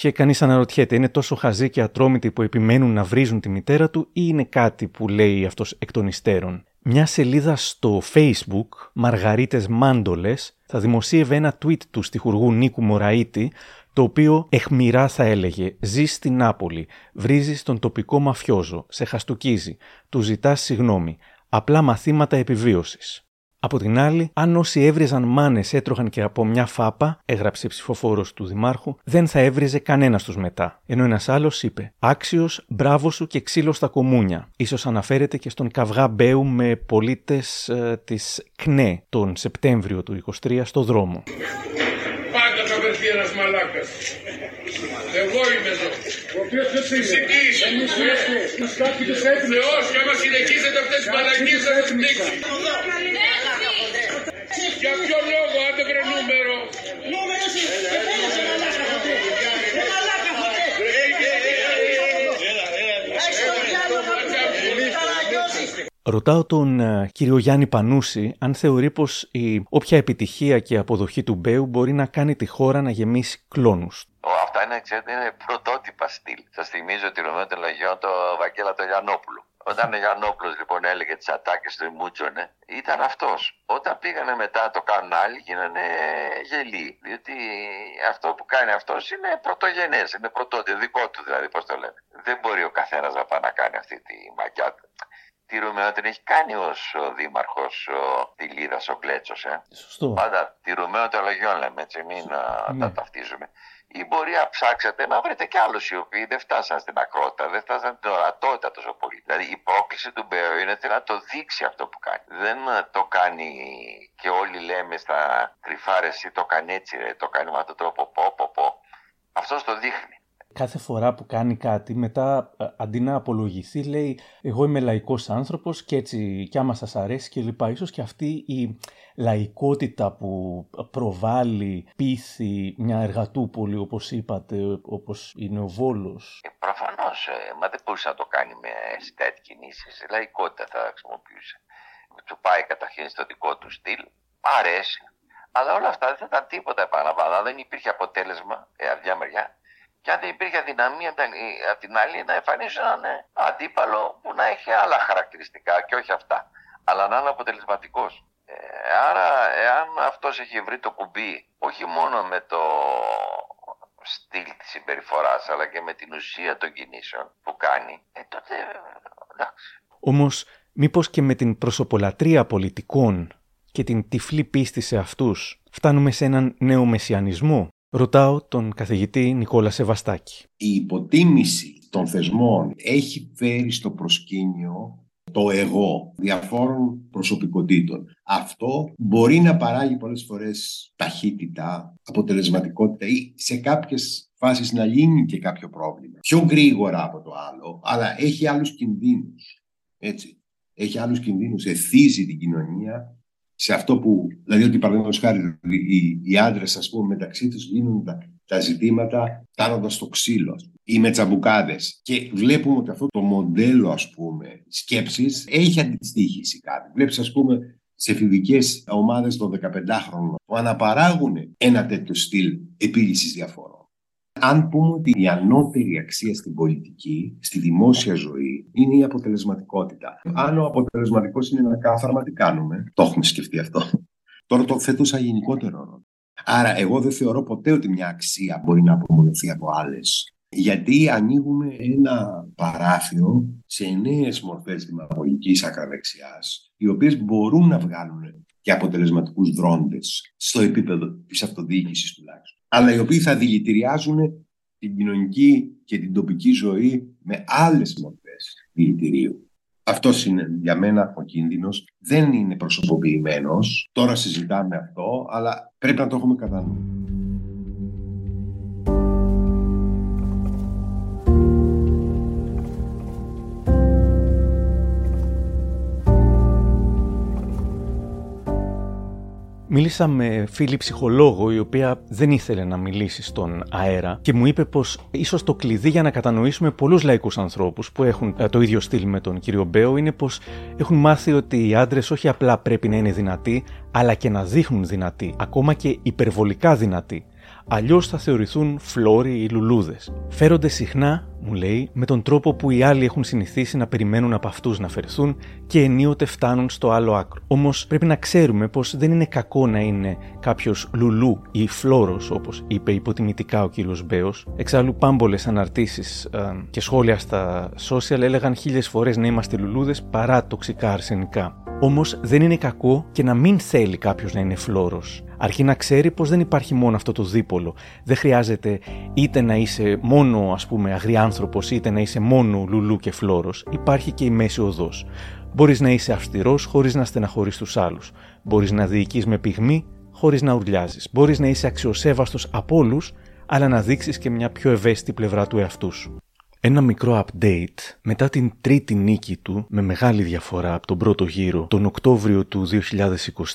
Και κανείς αναρωτιέται, είναι τόσο χαζοί και ατρόμητοι που επιμένουν να βρίζουν τη μητέρα του, ή είναι κάτι που λέει αυτός εκ των υστέρων; Μια σελίδα στο Facebook, Μαργαρίτες Μάντολες, θα δημοσίευε ένα tweet του στιχουργού Νίκου Μωραήτη, το οποίο εχμηρά θα έλεγε «Ζει στην Νάπολη, βρίζει τον τοπικό μαφιόζο, σε χαστοκίζει, του ζητάς συγνώμη, απλά μαθήματα επιβίωσης». Από την άλλη, αν όσοι έβριζαν μάνες έτρωχαν και από μια φάπα, έγραψε ψηφοφόρος του Δημάρχου, δεν θα έβριζε κανένας τους μετά. Ενώ ένας άλλος είπε: Άξιος, μπράβο σου και ξύλος στα κομμούνια. σω αναφέρεται και στον καυγά Μπέου με πολίτες ε, της ΚΝΕ τον Σεπτέμβριο του 23 στο δρόμο. Πάντα θα βρεθεί ένας μαλάκας. Εγώ είμαι εδώ. Ο οποίος δεν συζητήσει. Εμεί είμαστε. Θεό, και άμα συνεχίζετε αυτές τις μαλακίες θα σα πνίξεις. Για ποιο λόγο, άντε βρε νούμερο. Νούμερο εσύ. Ρωτάω τον uh, κύριο Γιάννη Πανούση αν θεωρεί πως η όποια επιτυχία και αποδοχή του Μπέου μπορεί να κάνει τη χώρα να γεμίσει κλόνους. Αυτά είναι, ξέρετε, είναι πρωτότυπα στυλ. Σας θυμίζω τη Ρωμαίο των Λαγιών, το Βακέλα το Γιαννόπουλο. Όταν ο Γιαννόπουλος λοιπόν έλεγε τις ατάκες του Μούτσονε, ήταν αυτός. Όταν πήγανε μετά το κάνουν άλλοι, γίνανε γελοί. Διότι αυτό που κάνει αυτός είναι πρωτογενές, είναι πρωτότυπο, δικό του δηλαδή, πώς το λένε. Δεν μπορεί ο καθένας να πάει να κάνει αυτή τη μαγιά τη Ρωμαίο την έχει κάνει ως δήμαρχος τη Λίδα ο Κλέτσο. Ε. Σωστό. Πάντα τη Ρωμαίο των Λογιών λέμε, έτσι, μην ναι. τα ταυτίζουμε. Ή μπορεί να ψάξετε να βρείτε κι άλλους οι οποίοι δεν φτάσαν στην ακρότητα, δεν φτάσαν την ορατότητα τόσο πολύ. Δηλαδή η πρόκληση του Μπέο είναι να το δείξει αυτό που κάνει. Δεν το κάνει και όλοι λέμε στα κρυφάρε ή το κάνει έτσι, ρε, το κάνει με αυτόν τον τρόπο. Πω, πω, πω. Αυτός το δείχνει κάθε φορά που κάνει κάτι, μετά αντί να απολογηθεί, λέει εγώ είμαι λαϊκός άνθρωπος και έτσι κι άμα σας αρέσει και λοιπά. Ίσως και αυτή η λαϊκότητα που προβάλλει, πείθει μια εργατούπολη όπως είπατε, όπως είναι ο Βόλος. Ε, προφανώς, ε, μα δεν μπορούσε να το κάνει με τέτοιες κινήσεις. Λαϊκότητα θα χρησιμοποιούσε. Του πάει καταρχήν στο δικό του στυλ, αρέσει. Αλλά όλα αυτά δεν θα ήταν τίποτα επαναλαμβάνω. Δεν υπήρχε αποτέλεσμα, ε, αδειά μεριά, και αν δεν υπήρχε δυναμία από την άλλη να εμφανίσει έναν ε, αντίπαλο που να έχει άλλα χαρακτηριστικά και όχι αυτά. Αλλά να είναι αποτελεσματικός. Ε, άρα, εάν αυτός έχει βρει το κουμπί, όχι μόνο με το στυλ της συμπεριφοράς, αλλά και με την ουσία των κινήσεων που κάνει, ε, τότε εντάξει. Όμως, μήπως και με την προσωπολατρία πολιτικών και την τυφλή πίστη σε αυτούς, φτάνουμε σε έναν νέο μεσιανισμό. Ρωτάω τον καθηγητή Νικόλα Σεβαστάκη. Η υποτίμηση των θεσμών έχει φέρει στο προσκήνιο το εγώ διαφόρων προσωπικότητων. Αυτό μπορεί να παράγει πολλές φορές ταχύτητα, αποτελεσματικότητα ή σε κάποιες φάσεις να λύνει και κάποιο πρόβλημα. Πιο γρήγορα από το άλλο, αλλά έχει άλλους κινδύνους. Έτσι. Έχει άλλους κινδύνους, εθίζει την κοινωνία σε αυτό που, δηλαδή ότι παραδείγματος χάρη οι, οι άντρες, ας πούμε, μεταξύ τους λύνουν τα, τα ζητήματα κάνοντα το ξύλο ή με τσαμπουκάδες. Και βλέπουμε ότι αυτό το μοντέλο, ας πούμε, σκέψης έχει αντιστοίχηση κάτι. Βλέπεις, ας πούμε, σε εφηβικέ ομάδες των 15 χρόνων που αναπαράγουν ένα τέτοιο στυλ επίλυσης διαφορών. Αν πούμε ότι η ανώτερη αξία στην πολιτική, στη δημόσια ζωή, είναι η αποτελεσματικότητα. Αν ο αποτελεσματικός είναι ένα κάθαρμα, τι κάνουμε; Το έχουμε σκεφτεί αυτό. Τώρα το θέτω σαν γενικότερο ρόλο. Άρα, εγώ δεν θεωρώ ποτέ ότι μια αξία μπορεί να απομονωθεί από άλλες. Γιατί ανοίγουμε ένα παράθυρο σε νέες μορφές δημαγωγικής ακραδεξιάς, οι οποίες μπορούν να βγάλουν και αποτελεσματικούς δρόντες στο επίπεδο της αυτοδιοίκησης τουλάχιστον, αλλά οι οποίοι θα δηλητηριάζουν την κοινωνική και την τοπική ζωή με άλλες μορφές δηλητηρίου. Αυτός είναι για μένα ο κίνδυνος. Δεν είναι προσωποποιημένος. Τώρα συζητάμε αυτό, αλλά πρέπει να το έχουμε κατά νου. Μίλησα με φίλη ψυχολόγο, η οποία δεν ήθελε να μιλήσει στον αέρα και μου είπε πως ίσως το κλειδί για να κατανοήσουμε πολλούς λαϊκούς ανθρώπους που έχουν ε, το ίδιο στυλ με τον κύριο Μπέο είναι πως έχουν μάθει ότι οι άντρες όχι απλά πρέπει να είναι δυνατοί, αλλά και να δείχνουν δυνατοί, ακόμα και υπερβολικά δυνατοί αλλιώς θα θεωρηθούν φλόροι ή λουλούδες. Φέρονται συχνά, μου λέει, με τον τρόπο που οι άλλοι έχουν συνηθίσει να περιμένουν από αυτούς να φερθούν και ενίοτε φτάνουν στο άλλο άκρο. Όμως πρέπει να ξέρουμε πως δεν είναι κακό να είναι κάποιος λουλού ή φλόρο, όπως είπε υποτιμητικά ο κύριος Μπέος. Εξάλλου, πάμπολες αναρτήσεις ε, και σχόλια στα social έλεγαν χίλιες φορές να είμαστε λουλούδες παρά τοξικά αρσενικά. Όμως δεν είναι κακό και να μην θέλει κάποιος να είναι φλόρο. Αρκεί να ξέρει πως δεν υπάρχει μόνο αυτό το δίπολο. Δεν χρειάζεται είτε να είσαι μόνο ας πούμε αγριάνθρωπο είτε να είσαι μόνο λουλού και φλόρος. Υπάρχει και η μέση οδός. Μπορείς να είσαι αυστηρός χωρίς να στεναχωρείς τους άλλους. Μπορείς να διοικείς με πυγμή χωρίς να ουρλιάζεις. Μπορείς να είσαι αξιοσέβαστος από όλους, αλλά να δείξεις και μια πιο ευαίσθητη πλευρά του εαυτού σου. Ένα μικρό update μετά την τρίτη νίκη του με μεγάλη διαφορά από τον πρώτο γύρο τον Οκτώβριο του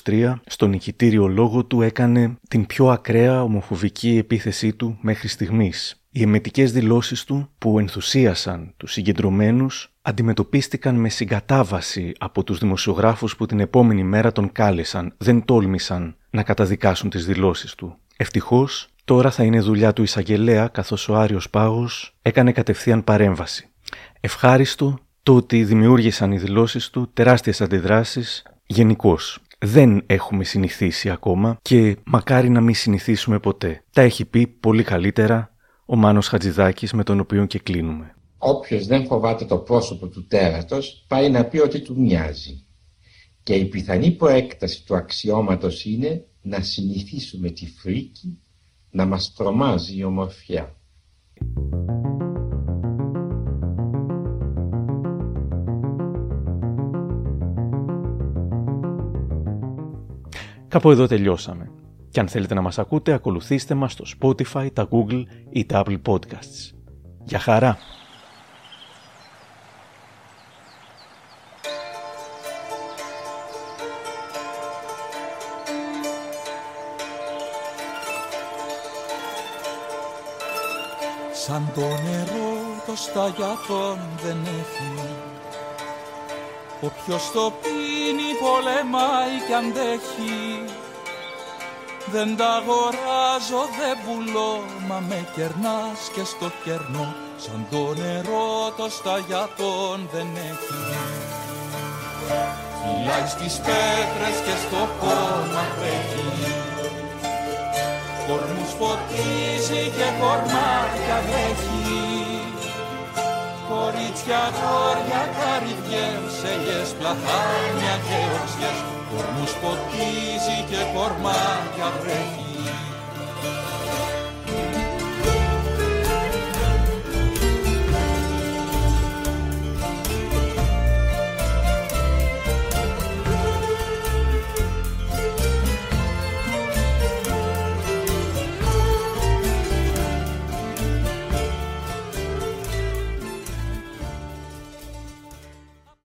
2023 στο νικητήριο λόγο του έκανε την πιο ακραία ομοφοβική επίθεσή του μέχρι στιγμής. Οι εμετικές δηλώσεις του που ενθουσίασαν τους συγκεντρωμένους αντιμετωπίστηκαν με συγκατάβαση από τους δημοσιογράφους που την επόμενη μέρα τον κάλεσαν, δεν τόλμησαν να καταδικάσουν τις δηλώσεις του. Ευτυχώς Τώρα θα είναι δουλειά του εισαγγελέα καθώς ο Άριος Πάγος έκανε κατευθείαν παρέμβαση. Ευχάριστο το ότι δημιούργησαν οι δηλώσεις του τεράστιες αντιδράσεις γενικώς. Δεν έχουμε συνηθίσει ακόμα και μακάρι να μην συνηθίσουμε ποτέ. Τα έχει πει πολύ καλύτερα ο Μάνος Χατζηδάκης με τον οποίο και κλείνουμε. Όποιος δεν φοβάται το πρόσωπο του τέρατος πάει να πει ότι του μοιάζει. Και η πιθανή προέκταση του αξιώματος είναι να συνηθίσουμε τη φρίκη να μας τρομάζει η ομορφιά. Κάπου εδώ τελειώσαμε. Και αν θέλετε να μας ακούτε, ακολουθήστε μας στο Spotify, τα Google ή τα Apple Podcasts. Για χαρά! Σαν το νερό το σταγιατόν δεν έχει Όποιος το πίνει πολεμάει κι αντέχει Δεν τα αγοράζω, δεν πουλώ Μα με κερνάς και στο κερνό. Σαν το νερό το σταγιατόν δεν έχει Φυλάει στις πέτρες και στο κόμμα τρέχει. Κορμούς φωτίζει και κορμάτια βρέχει. Κορίτσια, γόρια, καρυδιές, ελιές, πλαθάνια και οξιές Κορμούς φωτίζει και κορμάτια βρέχει